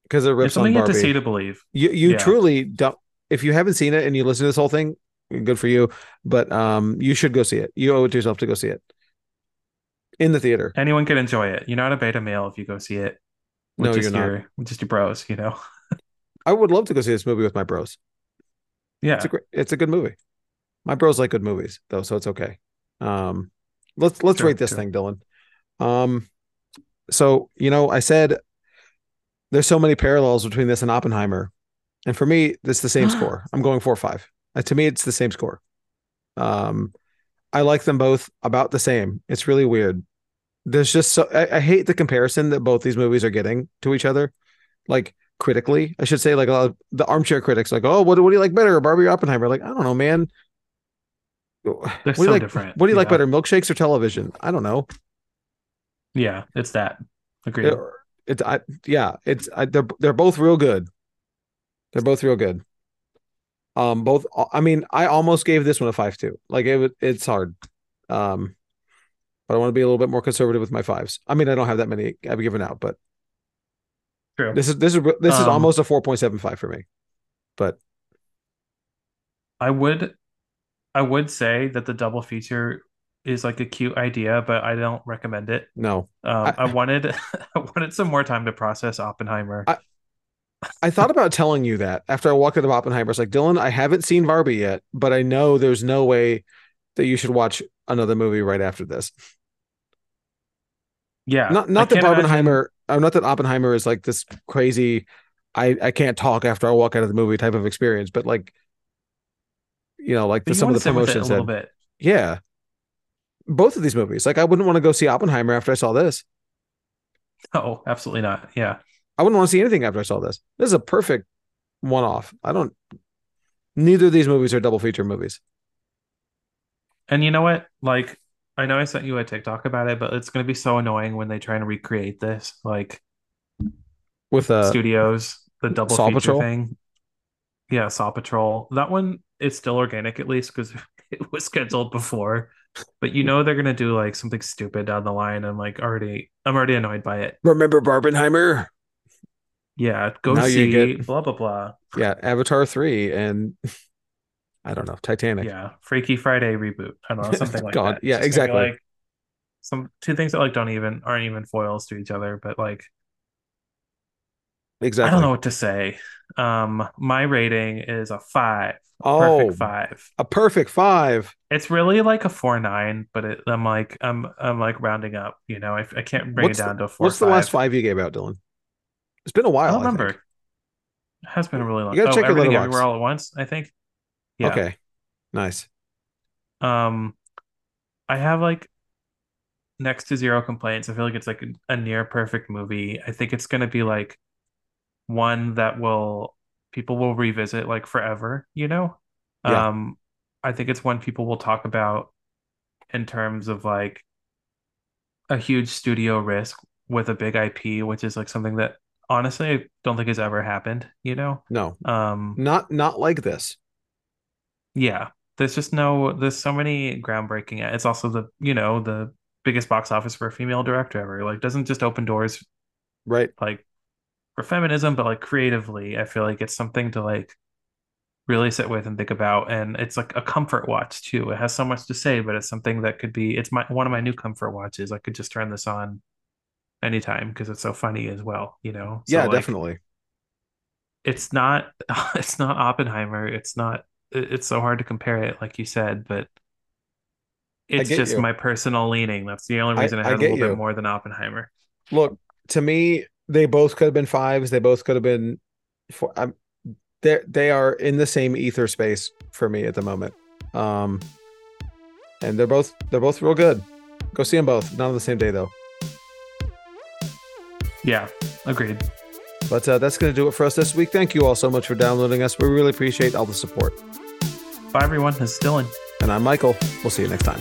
because it It's rips on something you have to see to believe. You you Yeah. truly don't. If you haven't seen it and you listen to this whole thing, good for you. But um, you should go see it. You owe it to yourself to go see it in the theater. Anyone can enjoy it. You're not a beta male if you go see it. With No, just you're not. your with just your bros, you know. I would love to go see this movie with my bros. Yeah. It's a great. It's a good movie. My bros like good movies though, so it's okay. Um, let's let's Sure, rate this sure. thing, Dylan. Um, so you know, I said there's so many parallels between this and Oppenheimer, and for me, it's the same score. I'm going four five. Uh, to me, it's the same score. Um, I like them both about the same. It's really weird. There's just so I, I hate the comparison that both these movies are getting to each other, like critically. I should say, like uh, the armchair critics, like, oh, what, what do you like better, Barbie or Oppenheimer? Like, I don't know, man. What They're do you so like? different. What do you like better, milkshakes or television? I don't know. Yeah, it's that. Agreed. It I, yeah, it's I, they're they're both real good. They're both real good. Um, both. I mean, I almost gave this one a five two. Like it, would- it's hard. Um, but I want to be a little bit more conservative with my fives. I mean, I don't have that many I've given out, but True. this is this is this is Um, almost a four point seven five for me. But I would I would say that the double feature is like a cute idea, but I don't recommend it. no, Um, I- I, wanted I wanted some more time to process Oppenheimer. I- I thought about telling you that after I walked out of Oppenheimer. It's like Dylan, I haven't seen Barbie yet, but I know there's no way that you should watch another movie right after this. yeah, not I not that can't imagine- not that Oppenheimer is like this crazy. I I can't talk after I walk out of the movie type of experience, but like, you know, like the, some of the sit with it promotions a little said, bit. yeah. Both of these movies, like I wouldn't want to go see Oppenheimer after I saw this. Oh, absolutely not. Yeah. I wouldn't want to see anything after I saw this. This is a perfect one-off. I don't. Neither of these movies are double feature movies. And you know what? Like, I know I sent you a TikTok about it, but it's going to be so annoying when they try and recreate this, like with uh studios, the double Saw feature Patrol? thing. Yeah, Saw Patrol. That one is still organic at least because it was scheduled before. But you know they're gonna do like something stupid down the line. I'm like already I'm already annoyed by it. remember Barbenheimer? Yeah, go Now see get- blah blah blah. Yeah, Avatar 3 and I don't know, Titanic. Yeah, Freaky Friday reboot. I don't know, something like God, that. yeah, just exactly. Like some two things that like don't even aren't even foils to each other, but like Exactly. I don't know what to say. Um, my rating is a five, Oh, perfect five. a perfect five. It's really like a four nine, but it, I'm like I'm I'm like rounding up. You know, I, I can't bring What's it the- down to a four. What's the last five you gave out, Dylan? It's been a while. I don't I remember. It has been a really long. You gotta oh, check your everything Letterboxd. everywhere all at once. I think. Yeah. Okay. Nice. Um, I have like next to zero complaints. I feel like it's like a, a near perfect movie. I think it's gonna be like one that will people will revisit like forever, you know? Yeah. Um, I think it's one people will talk about in terms of like a huge studio risk with a big IP, which is like something that honestly I don't think has ever happened, you know? No, Um, not not like this. yeah, there's just no, there's so many groundbreaking. It's also the, you know, the biggest box office for a female director ever. Like, doesn't just open doors Right. like for feminism, but like creatively. I feel like it's something to like really sit with and think about. And it's like a comfort watch too. It has so much to say, but it's something that could be, it's my one of my new comfort watches. I could just turn this on anytime because it's so funny as well, you know? So, yeah, like, definitely. it's not it's not Oppenheimer. It's not it's so hard to compare it, like you said, but it's just you. my personal leaning. That's the only reason I, I had a little you. bit more than Oppenheimer. Look, to me, they both could have been fives. They both could have been. Four, I'm, they they are in the same ether space for me at the moment. Um, and they're both they're both real good. Go see them both. Not on the same day though. Yeah, agreed. But uh, that's going to do it for us this week. Thank you all so much for downloading us. We really appreciate all the support. Bye everyone. This is Dylan. And I'm Michael. We'll see you next time.